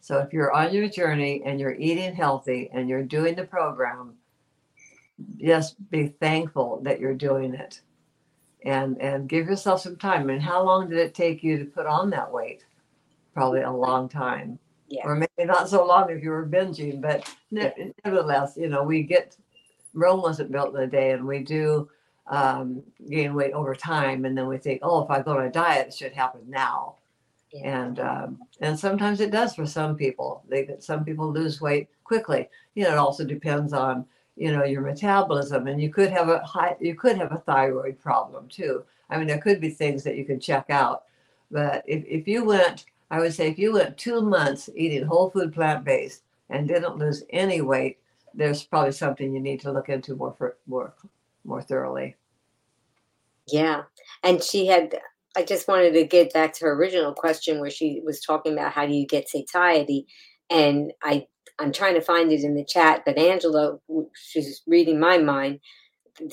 So if you're on your journey and you're eating healthy and you're doing the program, just be thankful that you're doing it and and give yourself some time. And how long did it take you to put on that weight? Probably a long time. Yeah. Or maybe not so long if you were binging, but ne- nevertheless, you know, we get Rome wasn't built in a day and we do um, gain weight over time, and then we think, oh, if I go on a diet, it should happen now. Yeah. And um, and sometimes it does for some people. They some people lose weight quickly. You know, it also depends on you know your metabolism, and you could have a high, you could have a thyroid problem too. I mean, there could be things that you can check out. But if if you went, I would say, if you went two months eating whole food plant based and didn't lose any weight, there's probably something you need to look into more for more more thoroughly. Yeah. And she had, I just wanted to get back to her original question where she was talking about how do you get satiety. And I, I'm trying to find it in the chat, but Angela, she's reading my mind.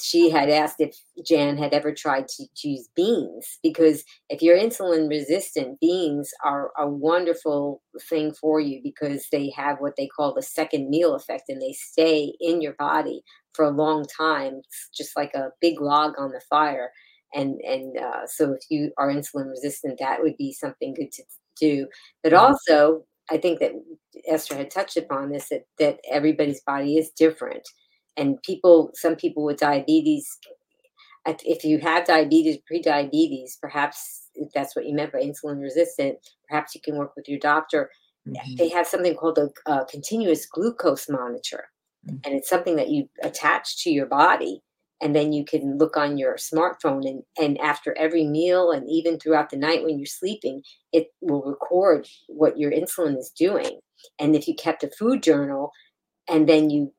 She had asked if Jan had ever tried to, use beans because if you're insulin resistant, beans are a wonderful thing for you because they have what they call the second meal effect and they stay in your body for a long time, It's just like a big log on the fire and and uh, so if you are insulin resistant that would be something good to do but Mhm. also i think that esther had touched upon this that, that everybody's body is different and people some people with diabetes if- if you have diabetes pre-diabetes perhaps if that's what you meant by insulin resistant perhaps you can work with your doctor Mhm. they have something called a, uh continuous glucose monitor Mm. and it's something that you attach to your body and then you can look on your smartphone and, and after every meal and even throughout the night when you're sleeping it will record what your insulin is doing. And if you kept a food journal and then you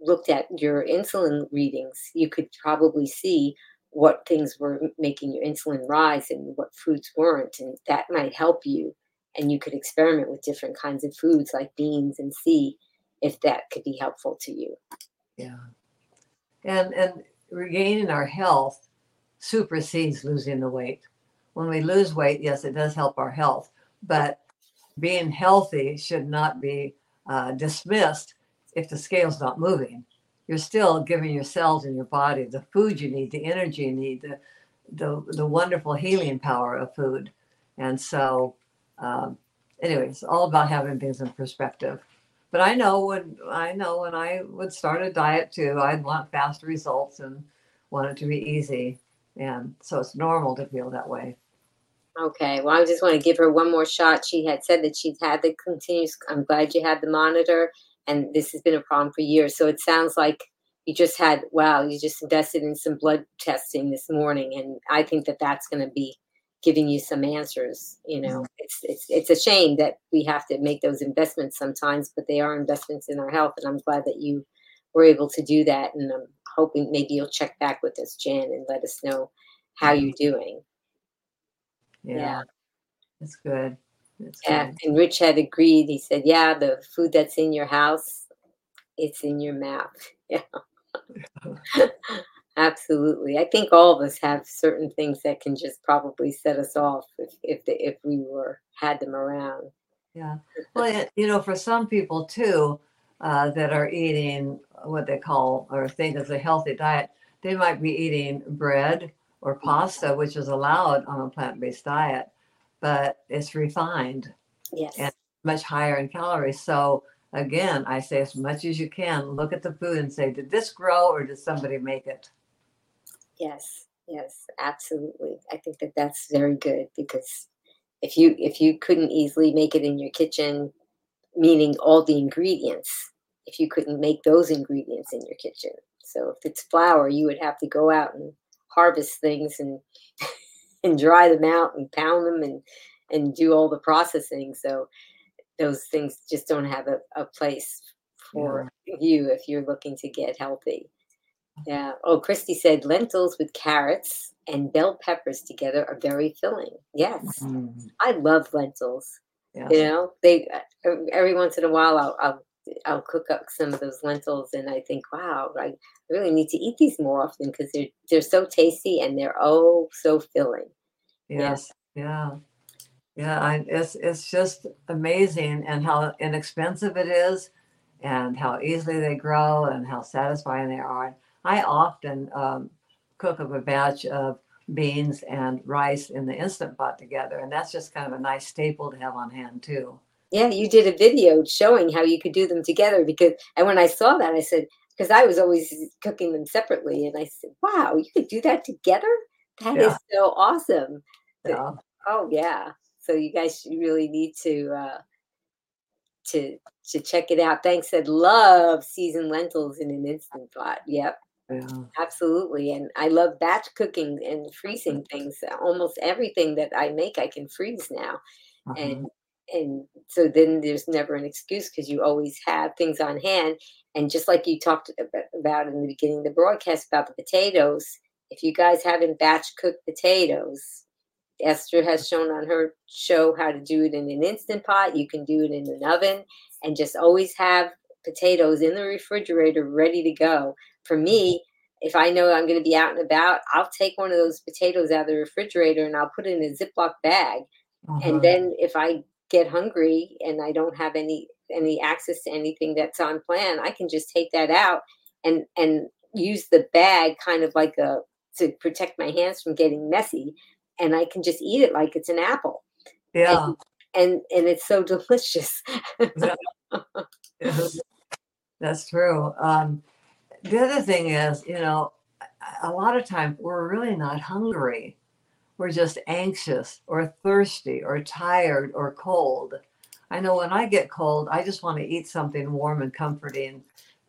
looked at your insulin readings you could probably see what things were making your insulin rise and what foods weren't and that might help you. And you could experiment with different kinds of foods like beans and see if that could be helpful to you. Yeah. And and regaining our health supersedes losing the weight. When we lose weight, yes, it does help our health, but being healthy should not be uh, dismissed if the scale's not moving. You're still giving your cells in your body the food you need, the energy you need, the the, the wonderful healing power of food. And so, um, anyway, it's all about having things in perspective. But I know when I know when I would start a diet too, I'd want fast results and want it to be easy. And so it's normal to feel that way. Okay. Well, I just want to give her one more shot. She had said that she's had the continuous. I'm glad you had the monitor, and this has been a problem for years. So it sounds like you just had wow. You just invested in some blood testing this morning, and I think that that's going to be giving you some answers. You know, mm-hmm. it's it's it's a shame that we have to make those investments sometimes, but they are investments in our health, and I'm glad that you were able to do that. And I'm hoping maybe you'll check back with us, Jan, and let us know how mm-hmm. you're doing. Yeah. yeah. That's good. That's yeah. Good. And Rich had agreed. He said, Yeah, the food that's in your house, it's in your mouth. [laughs] Yeah. Absolutely. I think all of us have certain things that can just probably set us off if if, the, if we were had them around. Yeah. Well, you know, for some people too, uh, that are eating what they call or think is a healthy diet, they might be eating bread or pasta, which is allowed on a plant based diet, but it's refined yes. and much higher in calories. So, again, I say as much as you can, look at the food and say, did this grow or did somebody make it? Yes, yes, absolutely. I think that that's very good because if you if you couldn't easily make it in your kitchen, meaning all the ingredients, if you couldn't make those ingredients in your kitchen. So if it's flour, you would have to go out and harvest things and [laughs] and dry them out and pound them and and do all the processing. So those things just don't have a, a place for yeah. you if you're looking to get healthy. Yeah. Oh, Christy said lentils with carrots and bell peppers together are very filling. Yes, mm. I love lentils. Yeah. You know, they uh, every once in a while I'll, I'll I'll cook up some of those lentils, and I think, wow, I really need to eat these more often because they're they're so tasty and they're oh so filling. Yes, yeah, yeah. I, it's it's just amazing and how inexpensive it is, and how easily they grow and how satisfying they are. I often um, cook up a batch of beans and rice in the instant pot together, and that's just kind of a nice staple to have on hand too. Yeah, you did a video showing how you could do them together because, and when I saw that, I said, because I was always cooking them separately, and I said, "Wow, you could do that together? That yeah. is so awesome!" Yeah. Oh yeah. So you guys really need to uh, to to check it out. Thanks. Said love seasoned lentils in an instant pot. Yep. Yeah. Absolutely. And I love batch cooking and freezing things. Almost everything that I make, I can freeze now. Uh-huh. And and so then there's never an excuse because you always have things on hand and just like you talked about in the beginning of the broadcast about the potatoes if you guys haven't batch cooked potatoes esther has shown on her show how to do it in an instant pot you can do it in an oven and just always have potatoes in the refrigerator ready to go for me if i know i'm going to be out and about i'll take one of those potatoes out of the refrigerator and i'll put it in a ziploc bag uh-huh. and then if i get hungry and I don't have any any access to anything that's on plan, I can just take that out and and use the bag kind of like a to protect my hands from getting messy and I can just eat it like it's an apple. Yeah. And and, and it's so [laughs] delicious. yes. [laughs] That's true. Um, the other thing is, you know, a lot of times we're really not hungry we're just anxious or thirsty or tired or cold. I know when I get cold, I just want to eat something warm and comforting,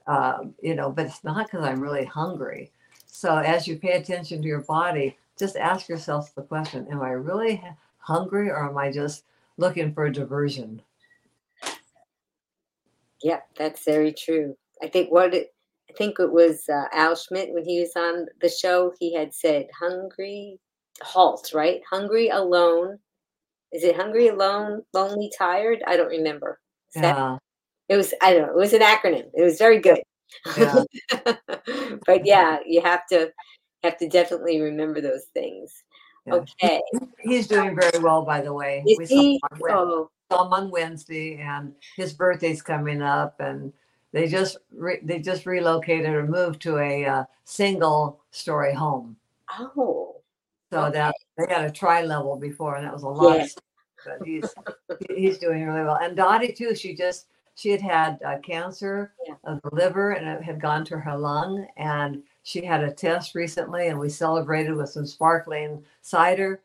uh, you know, but it's not because I'm really hungry. So as you pay attention to your body, just ask yourself the question Am I really hungry or am I just looking for a diversion? Yeah, that's very true. I think what it, think it was uh, Al Schmidt when he was on the show. He had said, "Hungry halt, right? Hungry alone. Is it hungry alone, lonely, tired? I don't remember. yeah. it was, I don't know, it was an acronym. It was very good. Yeah. [laughs] but yeah, you have to have to definitely remember those things. Yeah. Okay. He's doing very well, by the way. Is he? Oh, saw him on Wednesday, and his birthday's coming up, and they just re- they just relocated or moved to a uh, single story home. Oh, So Okay. that they had a tri level before, and that was a lot. Yeah. But he's he's doing really well. And Dottie too. She just she had had uh, cancer Yeah. of the liver, and it had gone to her lung, and she had a test recently, and we celebrated with some sparkling cider.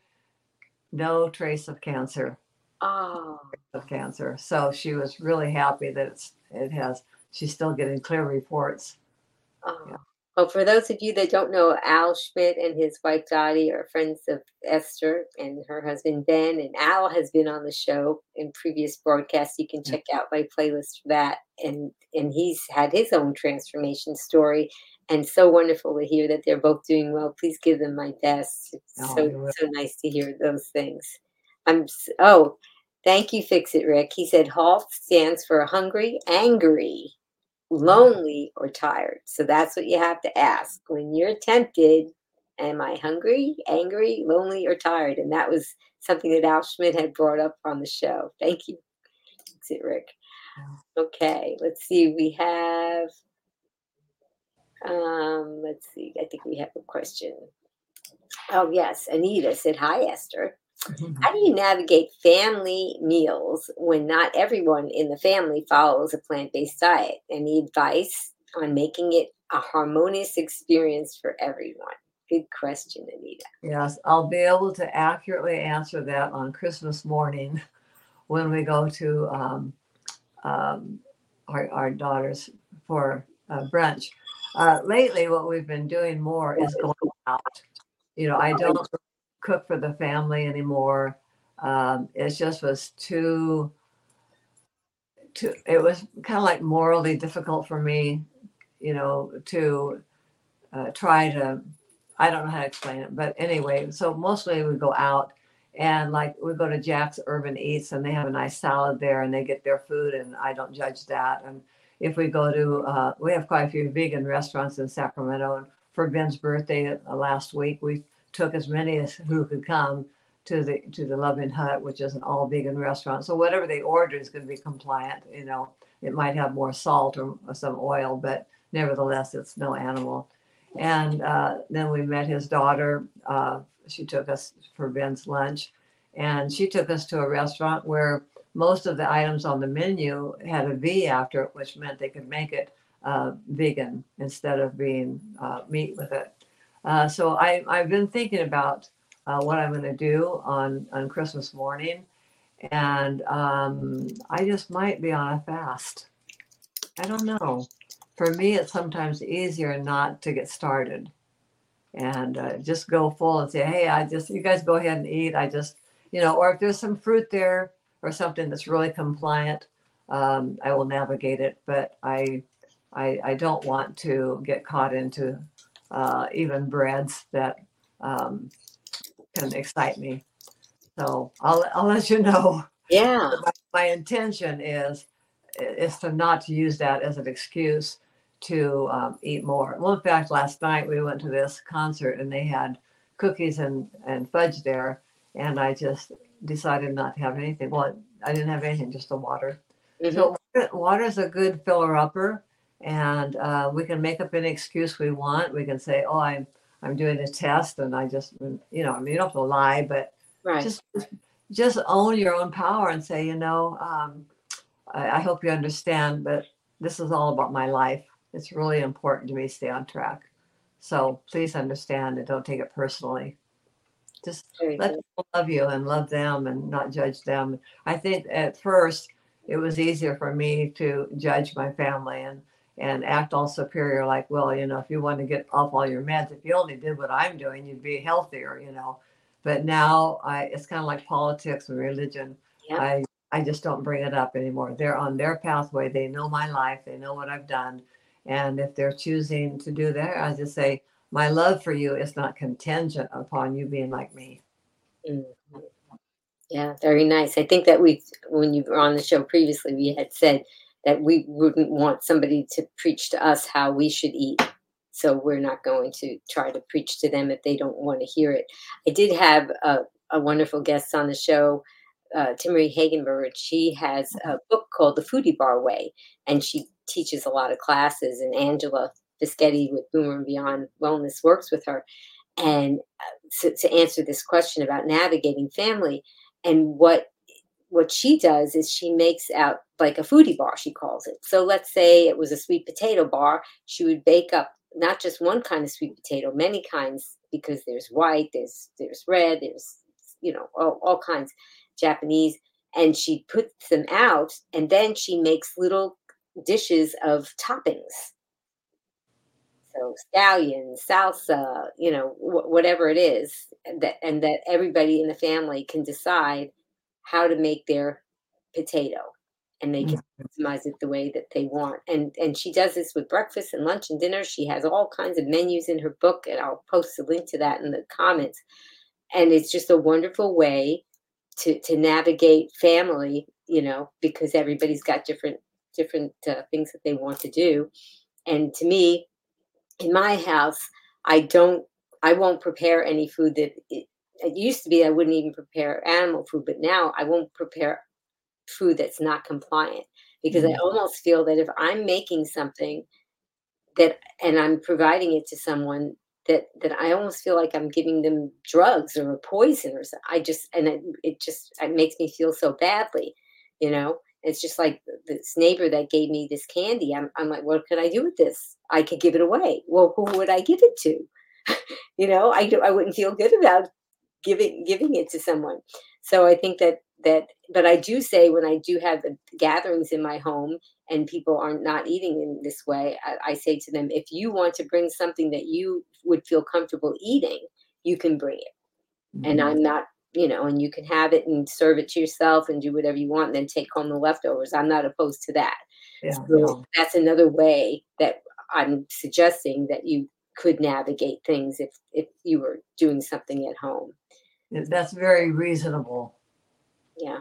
No trace of cancer oh, of cancer. So she was really happy that it's it has. She's still getting clear reports. Um, oh. Yeah. Well, for those of you that don't know, Al Schmidt and his wife Dottie are friends of Esther and her husband Ben. And Al has been on the show in previous broadcasts. You can check out my playlist for that. And and he's had his own transformation story. And so wonderful to hear that they're both doing well. Please give them my best. It's Oh, so so nice to hear those things. I'm oh, thank you, Fix It Rick. He said HALT stands for hungry, angry, lonely, or tired. So that's what you have to ask when you're tempted. Am I hungry, angry, lonely, or tired? And that was something that Al Schmidt had brought up on the show. Thank you, Fix It Rick. Okay, let's see. We have, um, let's see. I think we have a question. Oh yes, Anita said, "Hi, Esther. How do you navigate family meals when not everyone in the family follows a plant based diet? Any advice on making it a harmonious experience for everyone? Good question, Anita. Yes, I'll be able to accurately answer that on Christmas morning [laughs] when we go to um, um, our, our daughters for uh, brunch. Uh, lately, what we've been doing more is going out. You know, I don't cook for the family anymore. Um, it just was too, too, it was kind of like morally difficult for me, you know, to uh, try to I don't know how to explain it, but anyway, so mostly we go out and like we go to Jack's Urban Eats and they have a nice salad there and they get their food and I don't judge that. And if we go to, uh, we have quite a few vegan restaurants in Sacramento. And for Ben's birthday uh, last week, we took as many as who could come to the to the Loving Hut, which is an all vegan restaurant. So whatever they order is going to be compliant. You know, it might have more salt or, some oil, but nevertheless, it's no animal. And uh, then we met his daughter. Uh, she took us for Ben's lunch, and she took us to a restaurant where most of the items on the menu had a V after it, which meant they could make it uh, vegan instead of being uh, meat with it. Uh, so I, I've been thinking about uh, what I'm going to do on on Christmas morning, and um, I just might be on a fast. I don't know for me, it's sometimes easier not to get started and uh, just go full and say, hey, I just, you guys go ahead and eat. I just, you know, or if there's some fruit there or something that's really compliant, um, I will navigate it. But I, I, I don't want to get caught into uh, even breads that um, can excite me. So I'll, I'll let you know. Yeah. [laughs] My, my intention is is to not to use that as an excuse to um, eat more. Well, in fact, last night we went to this concert and they had cookies and, and fudge there, and I just decided not to have anything. Well, I didn't have anything, just the water. Mhm. So water is a good filler upper, and uh, we can make up any excuse we want. We can say, "Oh, I'm I'm doing a test, and I just you know, I mean, you don't have to lie, but right. just just own your own power and say, you know, um, I, I hope you understand, but this is all about my life. It's really important to me to stay on track. So please understand and don't take it personally. Just Very let good. people love you and love them and not judge them. I think at first it was easier for me to judge my family and and act all superior, like, well, you know, if you want to get off all your meds, if you only did what I'm doing, you'd be healthier, you know. But now I it's kind of like politics and religion. Yeah. I I just don't bring it up anymore. They're on their pathway. They know my life. They know what I've done. And if they're choosing to do that, I just say, my love for you is not contingent upon you being like me. Mhm. Yeah, very nice. I think that we, when you were on the show previously, we had said that we wouldn't want somebody to preach to us how we should eat. So we're not going to try to preach to them if they don't want to hear it. I did have a, a wonderful guest on the show uh, Timmerie Hagenberg. She has a book called The Foodie Bar Way, and she teaches a lot of classes. And Angela Biscetti with Boomer and Beyond Wellness works with her, and uh, to, to answer this question about navigating family and what what she does is she makes out like a foodie bar she calls it. So let's say it was a sweet potato bar she would bake up not just one kind of sweet potato many kinds because there's white there's there's red there's you know all, all kinds japanese and she puts them out and then she makes little dishes of toppings. So scallion salsa you know wh- whatever it is that and that everybody in the family can decide how to make their potato and they can Mhm. customize it the way that they want. And and she does this with breakfast and lunch and dinner. She has all kinds of menus in her book and i'll post a link to that in the comments. And it's just a wonderful way to to navigate family you know because everybody's got different different uh, things that they want to do. And to me in my house i don't i won't prepare any food that it, used to be i wouldn't even prepare animal food but now i won't prepare food that's not compliant because i Mhm. almost feel that if i'm making something that and i'm providing it to someone that that i almost feel like i'm giving them drugs or a poison or something i just and it, it just it makes me feel so badly you know? It's just like this neighbor that gave me this candy i'm, I'm like what could i do with this? I could give it away. Well who would i give it to? [laughs] You know i do i wouldn't feel good about giving giving it to someone. So i think that that but i do say when i do have the gatherings in my home and people are not eating in this way I, I say to them if you want to bring something that you would feel comfortable eating you can bring it. And Mhm. i'm not you know and you can have it and serve it to yourself and do whatever you want and then take home the leftovers. I'm not opposed to that. Yeah, so no. that's another way that i'm suggesting that you could navigate things if if you were doing something at home. Yeah, that's very reasonable. yeah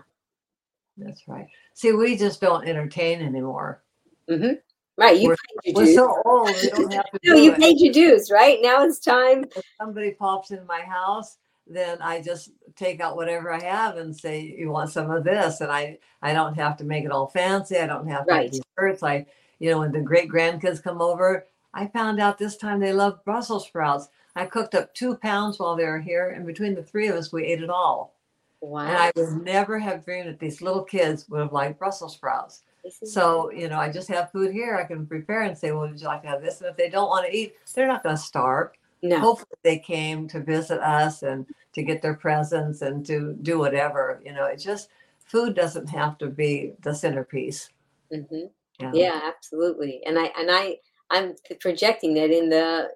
That's right. See, we just don't entertain anymore. hmm right you We're- paid your We're dues so old, we don't have to [laughs] no you it. paid your dues right now it's time If somebody pops in my house, then I just take out whatever I have and say, "You want some of this?" And I I don't have to make it all fancy. I don't have to Right. desserts. I, you know, when the great grandkids come over, I found out this time they love Brussels sprouts. I cooked up two pounds while they were here, and between the three of us, we ate it all. wow And I would never have dreamed that these little kids would have liked Brussels sprouts. So, you know, I just have food here. I can prepare and say, well, would you like to have this? And if they don't want to eat, they're not going to starve. no Hopefully they came to visit us and to get their presents and to do whatever. You know, it just, food doesn't have to be the centerpiece. hmm Yeah. yeah absolutely and i and i i'm projecting that in the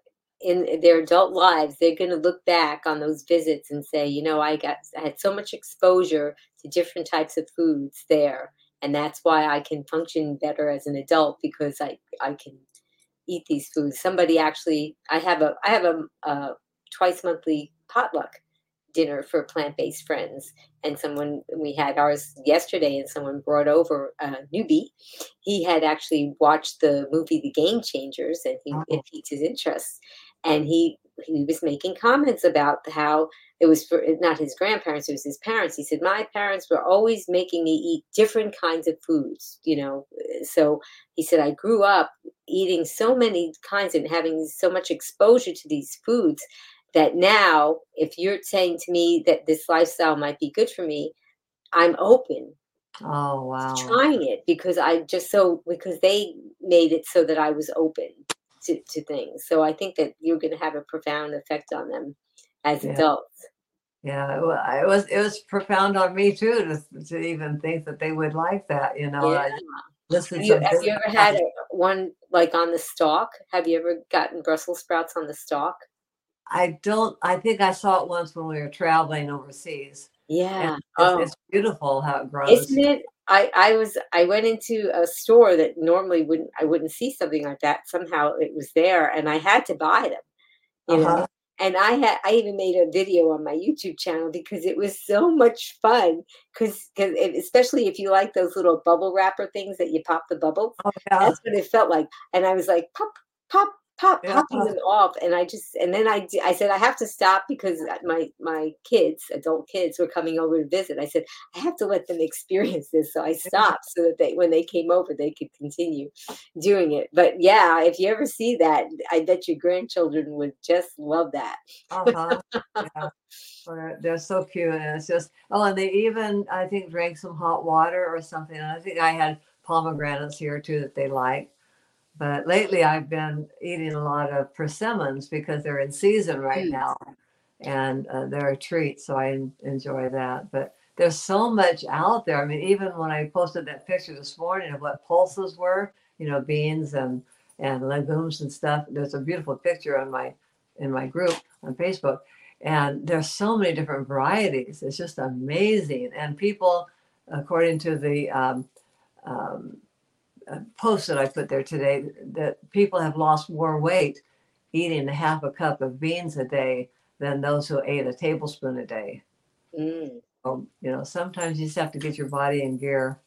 in their adult lives they're going to look back on those visits and say you know i got i had so much exposure to different types of foods there and that's why i can function better as an adult because i i can eat these foods somebody actually i have a i have a, a twice monthly potluck dinner for plant-based friends and someone we had ours yesterday and someone brought over a newbie he had actually watched the movie The Game Changers and he Oh. it piqued his interest. And he he was making comments about how it was for not his grandparents, it was his parents. He said, My parents were always making me eat different kinds of foods, you know. So he said, I grew up eating so many kinds and having so much exposure to these foods that now if you're saying to me that this lifestyle might be good for me, I'm open Oh, wow. trying it because I just so because they made it so that I was open to, to things. So I think that you're going to have a profound effect on them as Yeah. adults. Yeah, it wa- it was it was profound on me too to, to even think that they would like that. You know, Yeah. I listened Have you, have you ever had a, one like on the stalk? Have you ever gotten Brussels sprouts on the stalk? I don't. I think I saw it once when we were traveling overseas. Yeah. It's, Oh, it's beautiful how it grows. isn't it? I, I was I went into a store that normally wouldn't I wouldn't see something like that. Somehow it was there, and I had to buy them. You know, Uh-huh. and I had I even made a video on my YouTube channel because it was so much fun. Because because especially if you like those little bubble wrapper things that you pop the bubble, Oh, yeah. that's what it felt like. And I was like pop pop pop Yeah. popping them off and i just and then i i said i have to stop because my my kids adult kids were coming over to visit i said i have to let them [laughs] experience this so i stopped so that they when they came over they could continue doing it but yeah if you ever see that i bet your grandchildren would just love that Uh-huh. [laughs] yeah. They're, they're so cute. And it's just, oh, and they even, I think, drank some hot water or something. And I think I had pomegranates here too that they like. But lately I've been eating a lot of persimmons because they're in season right Mm. now. And uh, they're a treat. So I enjoy that. But there's so much out there. I mean, even when I posted that picture this morning of what pulses were, you know, beans and, and legumes and stuff, there's a beautiful picture on my in my group on Facebook and there's so many different varieties. It's just amazing. And people, according to the um, um, post that I put there today, that people have lost more weight eating a half a cup of beans a day than those who ate a tablespoon a day. Mm. Um, you know, sometimes you just have to get your body in gear,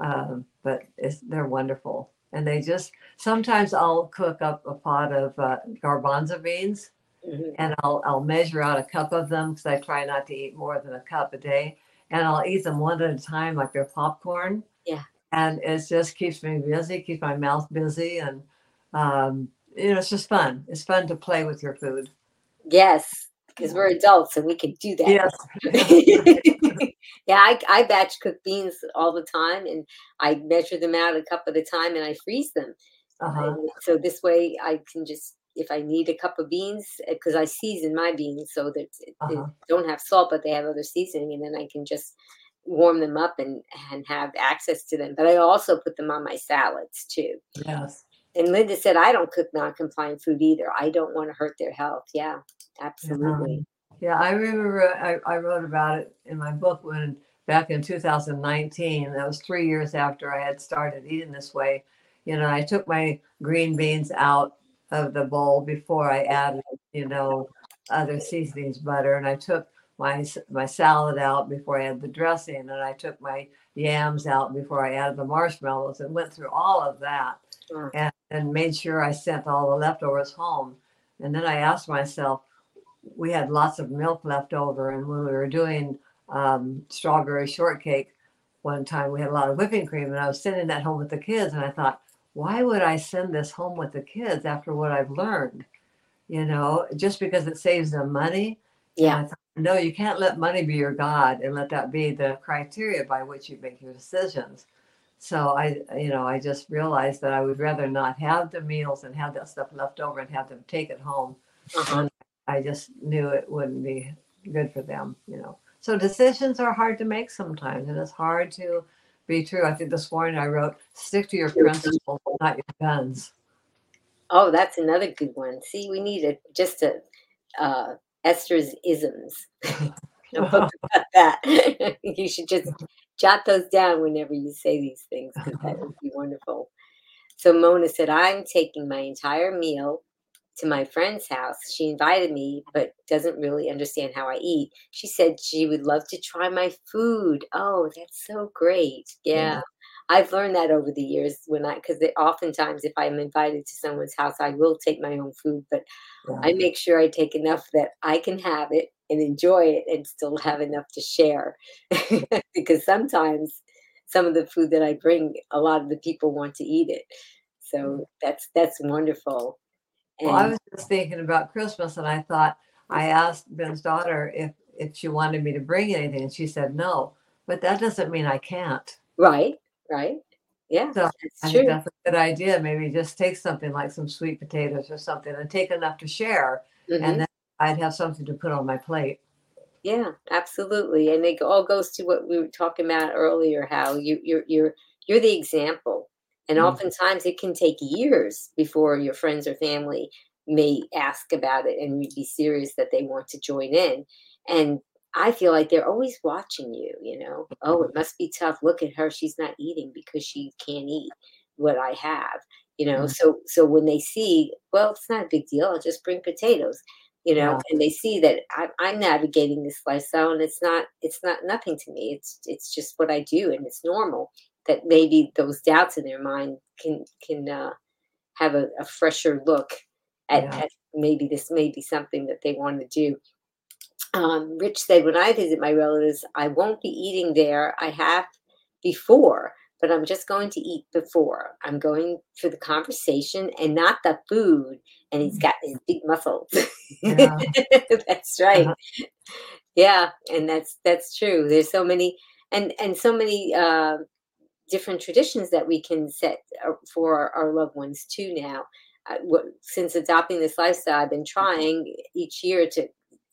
um, but it's, they're wonderful. And they just sometimes I'll cook up a pot of uh, garbanzo beans Mhm. and I'll I'll measure out a cup of them because I try not to eat more than a cup a day, and I'll eat them one at a time like they're popcorn. Yeah. And it just keeps me busy, keeps my mouth busy, and um, you know it's just fun. It's fun to play with your food. yes because we're adults and we can do that Yes. [laughs] yeah, I, I batch cook beans all the time and I measure them out a cup at a time and I freeze them. Uh-huh. So this way I can just, if I need a cup of beans, because I season my beans so that they Uh-huh. don't have salt, but they have other seasoning, and then I can just warm them up and, and have access to them. But I also put them on my salads too. Yes. And Linda said, I don't cook non compliant food either. I don't want to hurt their health. Yeah, absolutely. Yeah, I remember I, I wrote about it in my book when back in 2019. That was three years after I had started eating this way. You know, I took my green beans out of the bowl before I added, you know, other seasonings, butter, and I took my my salad out before I had the dressing, and I took my yams out before I added the marshmallows, and went through all of that, Mm. and, and made sure I sent all the leftovers home. And then I asked myself, we had lots of milk left over, and when we were doing um, strawberry shortcake one time, we had a lot of whipping cream, and I was sending that home with the kids, and I thought, why would I send this home with the kids after what I've learned? You know, just because it saves them money. Yeah. Thought, no, you can't let money be your God and let that be the criteria by which you make your decisions. So I, you know, I just realized that I would rather not have the meals and have that stuff left over and have them take it home. Uh-huh. I just knew it wouldn't be good for them, you know. So decisions are hard to make sometimes, and it's hard to be true. I think this morning I wrote, stick to your principles, not your guns. Oh, that's another good one. See, we need a just a uh, Esther's isms. [laughs] About that. [laughs] you should just jot those down whenever you say these things because that would be wonderful. So Mona said, I'm taking my entire meal to my friend's house. She invited me, but doesn't really understand how I eat. She said she would love to try my food. Oh, that's so great. Yeah. I've learned that over the years when I, because oftentimes if I'm invited to someone's house, I will take my own food, but Yeah. I make sure I take enough that I can have it and enjoy it and still have enough to share. [laughs] because sometimes some of the food that I bring, a lot of the people want to eat it. Mm. So that's that's wonderful. Well, I was just thinking about Christmas, and I thought I asked Ben's daughter if if she wanted me to bring anything, and she said no. But that doesn't mean I can't. right, right. Yeah, So, that's true. that's a good idea. Maybe just take something like some sweet potatoes or something, and take enough to share, Mhm. and then I'd have something to put on my plate. Yeah, absolutely. And it all goes to what we were talking about earlier, how you you're you're you're the example. And Mhm. oftentimes it can take years before your friends or family may ask about it and be serious that they want to join in. And I feel like they're always watching you, you know. Oh, it must be tough. Look at her. She's not eating because she can't eat what I have. You know, Mhm. so so when they see, well, it's not a big deal. I'll just bring potatoes you know Yeah. and they see that I'm, I'm navigating this lifestyle and it's not it's not nothing to me it's it's just what i do and it's normal that maybe those doubts in their mind can can uh, have a, a fresher look at, Yeah. at maybe this may be something that they want to do. Um, Rich said, when I visit my relatives, I won't be eating there. I have before, but I'm just going to eat before. I'm going for the conversation and not the food. And he's got his big muscles. Yeah. [laughs] that's right. Uh-huh. Yeah, and that's that's true. There's so many and and so many uh, different traditions that we can set uh, for our, our loved ones too. Now, uh, what, since adopting this lifestyle, I've been trying each year to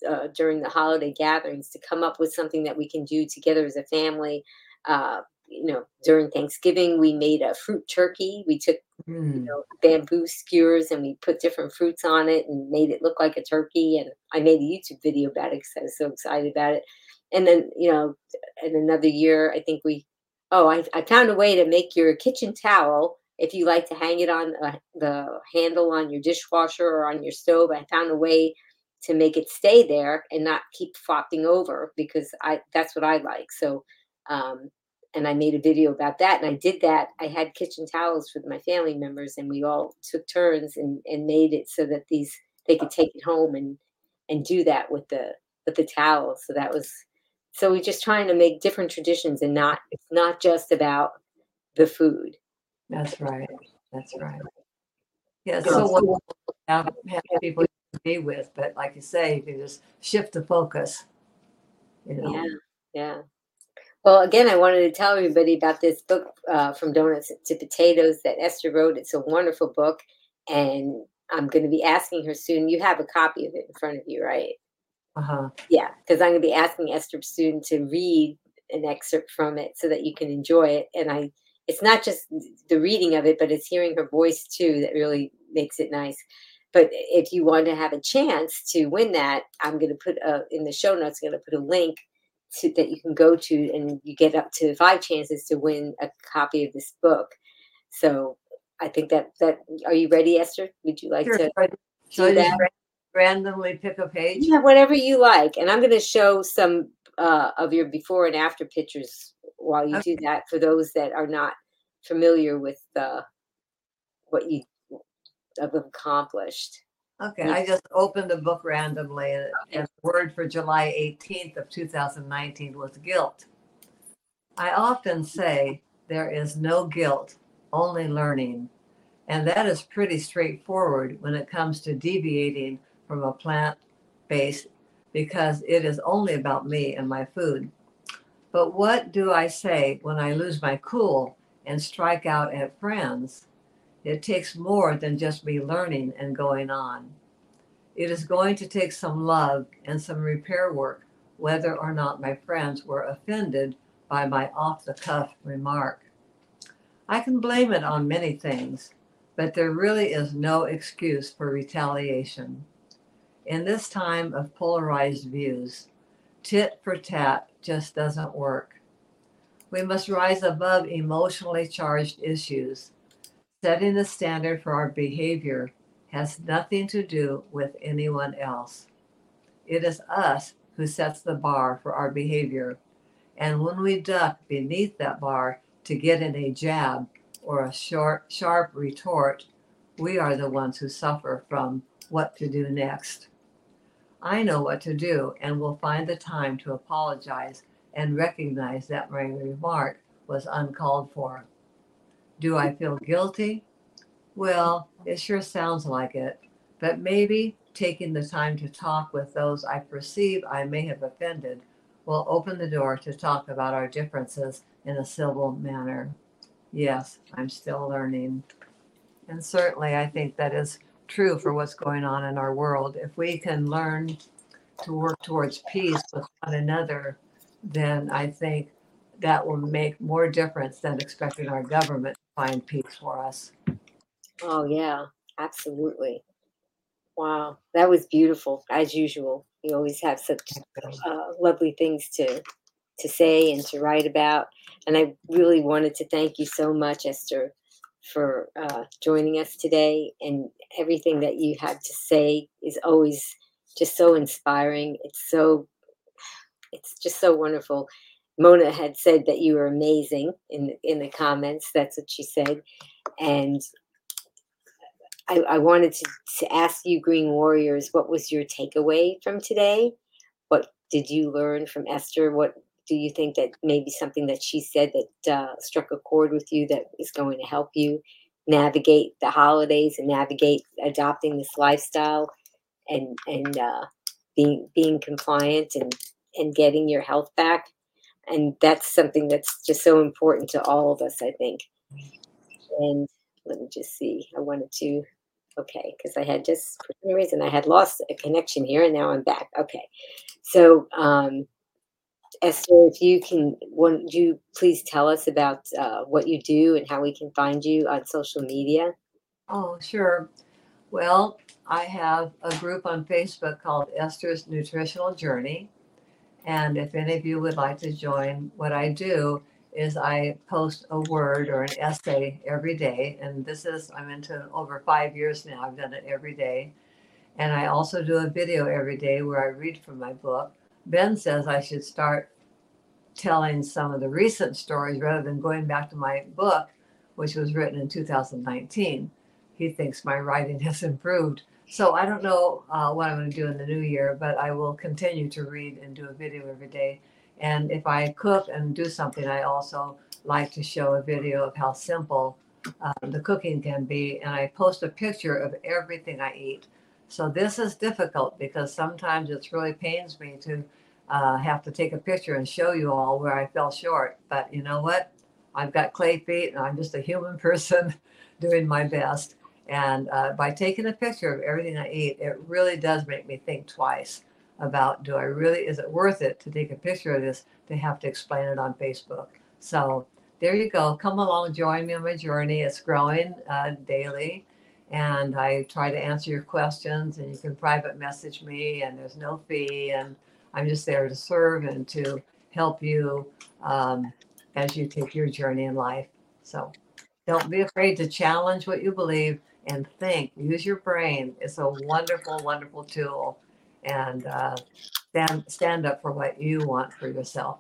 uh, during the holiday gatherings to come up with something that we can do together as a family. Uh, you know, during Thanksgiving, we made a fruit turkey. We took Mm. you know, bamboo skewers and we put different fruits on it and made it look like a turkey. And I made a YouTube video about it because I was so excited about it. And then, you know, in another year, I think we, oh, I, I found a way to make your kitchen towel. If you like to hang it on uh, the handle on your dishwasher or on your stove, I found a way to make it stay there and not keep flopping over because I that's what I like. So um, and I made a video about that. And I did that. I had kitchen towels for my family members, and we all took turns and, and made it so that these they could take it home and and do that with the with the towels. So that was so we're just trying to make different traditions and not it's not just about the food. That's right. That's right. Yeah, so wonderful to have, have people to be with, but like you say, you just shift the focus. You know. Yeah, yeah. Well, again, I wanted to tell everybody about this book uh, from Donuts to Potatoes that Esther wrote. It's a wonderful book, and I'm going to be asking her soon. You have a copy of it in front of you, right? Uh-huh. Yeah, because I'm going to be asking Esther soon to read an excerpt from it so that you can enjoy it. And I, it's not just the reading of it, but it's hearing her voice too that really makes it nice. But if you want to have a chance to win that, I'm going to put a, in the show notes. I'm going to put a link to, that you can go to, and you get up to five chances to win a copy of this book. So I think that that are you ready, Esther? Would you like Sure. to? Do that? randomly pick a page. Yeah, whatever you like. And I'm going to show some uh, of your before and after pictures while you do that for those that are not familiar with uh, what you have accomplished. Okay, I just opened the book randomly and, and the word for July 18th of 2019 was guilt. I often say there is no guilt, only learning. And that is pretty straightforward when it comes to deviating from a plant based because it is only about me and my food. But what do I say when I lose my cool and strike out at friends? It takes more than just me learning and going on. It is going to take some love and some repair work, whether or not my friends were offended by my off the cuff remark. I can blame it on many things, but there really is no excuse for retaliation. In this time of polarized views, tit for tat just doesn't work. We must rise above emotionally charged issues. Setting the standard for our behavior has nothing to do with anyone else. It is us who sets the bar for our behavior. And when we duck beneath that bar to get in a jab or a short, sharp retort, we are the ones who suffer from what to do next. I know what to do and will find the time to apologize and recognize that my remark was uncalled for. Do I feel guilty? Well, it sure sounds like it, but maybe taking the time to talk with those I perceive I may have offended will open the door to talk about our differences in a civil manner. Yes, I'm still learning. And certainly, I think that is true for what's going on in our world. If we can learn to work towards peace with one another, then I think that will make more difference than expecting our government find peace for us. Oh, yeah, absolutely. Wow, that was beautiful as usual. You always have such uh, lovely things to to say and to write about. And I really wanted to thank you so much, Esther, for uh, joining us today. And everything that you had to say is always just so inspiring. It's so, it's just so wonderful. Mona had said that you were amazing in in the comments. That's what she said, and I, I wanted to, to ask you, Green Warriors, what was your takeaway from today? What did you learn from Esther? What do you think that maybe something that she said that uh, struck a chord with you that is going to help you navigate the holidays and navigate adopting this lifestyle and and uh, being being compliant and and getting your health back? And that's something that's just so important to all of us, I think. And let me just see. I wanted to okay because i had just for some reason i had lost a connection here and now i'm back okay so um esther if you can would you please tell us about uh, what you do and how we can find you on social media Oh, sure. Well, I have a group on Facebook called Esther's Nutritional Journey. And if any of you would like to join, what I do is I post a word or an essay every day. And this is, I'm into over five years now. I've done it every day. And I also do a video every day where I read from my book. Ben says I should start telling some of the recent stories rather than going back to my book, which was written in 2019. He thinks my writing has improved. So I don't know uh, what I'm going to do in the new year, but I will continue to read and do a video every day. And if I cook and do something, I also like to show a video of how simple uh, the cooking can be. And I post a picture of everything I eat. So this is difficult because sometimes it really pains me to uh, have to take a picture and show you all where I fell short. But you know what? I've got clay feet and I'm just a human [laughs] person doing my best. And uh, by taking a picture of everything I eat, it really does make me think twice about do I really, is it worth it to take a picture of this to have to explain it on Facebook? So there you go. Come along, join me on my journey. It's growing uh, daily. And I try to answer your questions, and you can private message me, and there's no fee. And I'm just there to serve and to help you um, as you take your journey in life. So don't be afraid to challenge what you believe and think. Use your brain. It's a wonderful, wonderful tool. And uh, stand stand up for what you want for yourself.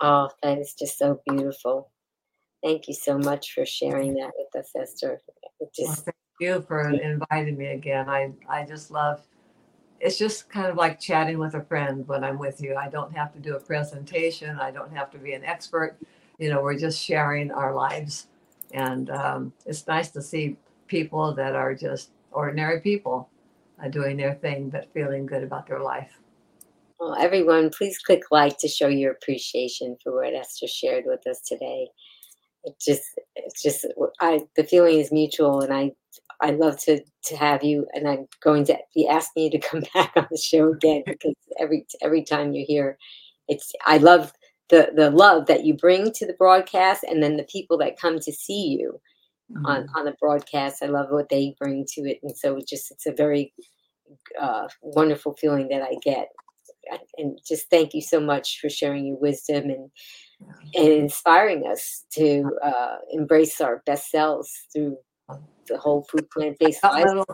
oh that is just so beautiful thank you so much for sharing that with us esther it Well, thank you for inviting me again. I I just love. It's just kind of like chatting with a friend when I'm with you. I don't have to do a presentation. I don't have to be an expert. You know, we're just sharing our lives, and um, it's nice to see people that are just ordinary people uh, doing their thing but feeling good about their life. Well, everyone, please click like to show your appreciation for what Esther shared with us today. It just, it's just, I, the feeling is mutual, and I, I love to to have you, and I'm going to be asking you to [laughs] come back on the show again because every every time you're here, it's, I love the the love that you bring to the broadcast, and then the people that come to see you on Mhm. on the broadcast. I love what they bring to it, and so it just it's a very uh, wonderful feeling that I get. And just thank you so much for sharing your wisdom and and inspiring us to uh, embrace our best selves through the whole food plant based Got my life. little,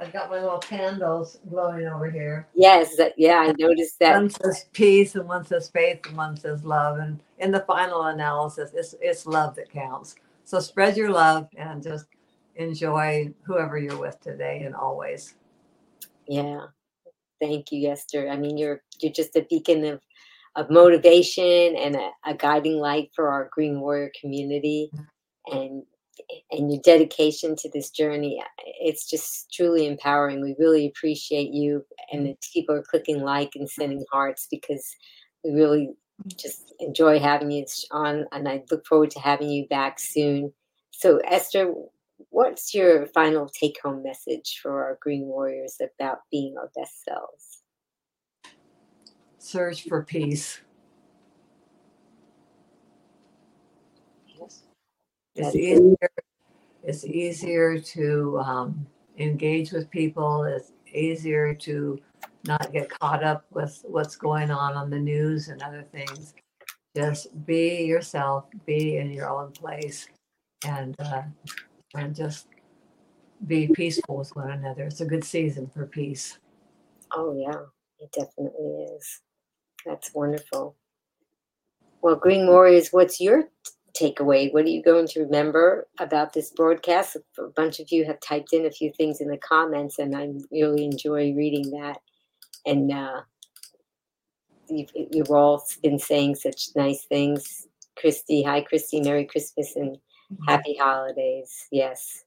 I've got my little candles glowing over here. Yes, yeah, I noticed that. One says peace and one says faith and one says love. And in the final analysis, it's, it's love that counts. So spread your love and just enjoy whoever you're with today and always. Yeah, thank you, Esther. I mean, you're you're just a beacon of of motivation and a, a guiding light for our Green Warrior community, mm-hmm. and and your dedication to this journey. Uh, it's just truly empowering. We really appreciate you, and the people are clicking like and sending hearts because we really just enjoy having you on, and I look forward to having you back soon. So, Esther, what's your final take home message for our Green Warriors about being our best selves? Search for peace. It's easier. It's easier to um, engage with people. It's easier to not get caught up with what's going on on the news and other things. Just be yourself. Be in your own place, and uh, and just be peaceful with one another. It's a good season for peace. Oh, yeah, it definitely is. That's wonderful. Well, Green Warriors, what's your takeaway? What are you going to remember about this broadcast? A bunch of you have typed in a few things in the comments, and I really enjoy reading that. And uh, you've, you've all been saying such nice things. Christy, hi, Christy. Merry Christmas and happy holidays. Yes,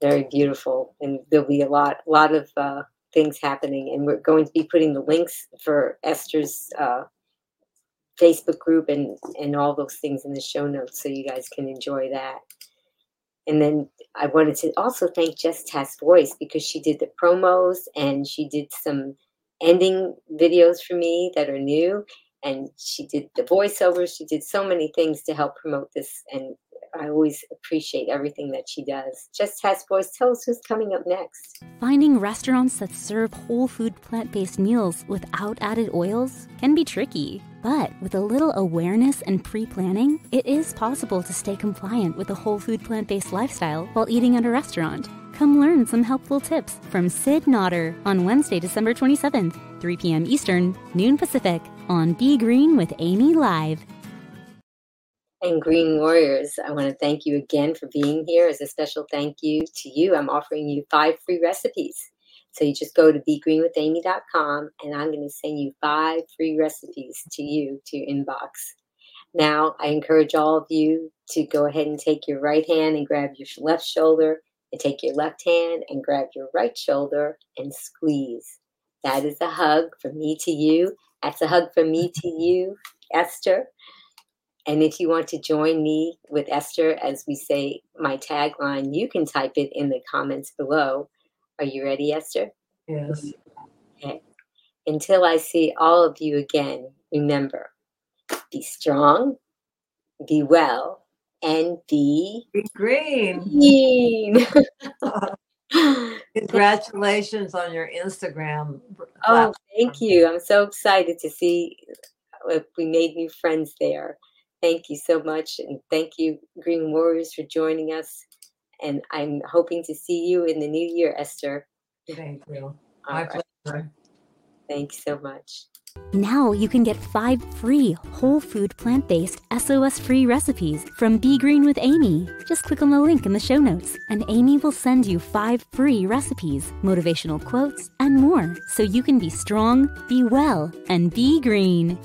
very beautiful. And there'll be a lot, a lot of uh, things happening. And we're going to be putting the links for Esther's uh, Facebook group and and all those things in the show notes so you guys can enjoy that. And then I wanted to also thank Jess Task Voice because she did the promos and she did some ending videos for me that are new and she did the voiceovers she did so many things to help promote this and I always appreciate everything that she does. Just Task Voice, tell us who's coming up next. Finding restaurants that serve whole food plant based meals without added oils can be tricky. But with a little awareness and pre planning, it is possible to stay compliant with a whole food plant based lifestyle while eating at a restaurant. Come learn some helpful tips from Sid Nodder on Wednesday, December 27th, 3 p.m. Eastern, noon Pacific, on Be Green with Amy Live. And Green Warriors, I want to thank you again for being here. As a special thank you to you, I'm offering you five free recipes. So you just go to begreenwithamy.com and I'm going to send you five free recipes to you to your inbox. Now, I encourage all of you to go ahead and take your right hand and grab your left shoulder, and take your left hand and grab your right shoulder and squeeze. That is a hug from me to you. That's a hug from me to you, Esther. And if you want to join me with Esther, as we say my tagline, you can type it in the comments below. Are you ready, Esther? Yes. Okay. Until I see all of you again, remember be strong, be well, and be, be green. green. [laughs] Congratulations on your Instagram. Oh, thank you. I'm so excited to see if we made new friends there. Thank you so much. And thank you, Green Warriors, for joining us. And I'm hoping to see you in the new year, Esther. Thank you. All My right. pleasure. Thank you so much. Now you can get five free whole food plant based SOS free recipes from Be Green with Amy. Just click on the link in the show notes, and Amy will send you five free recipes, motivational quotes, and more so you can be strong, be well, and be green.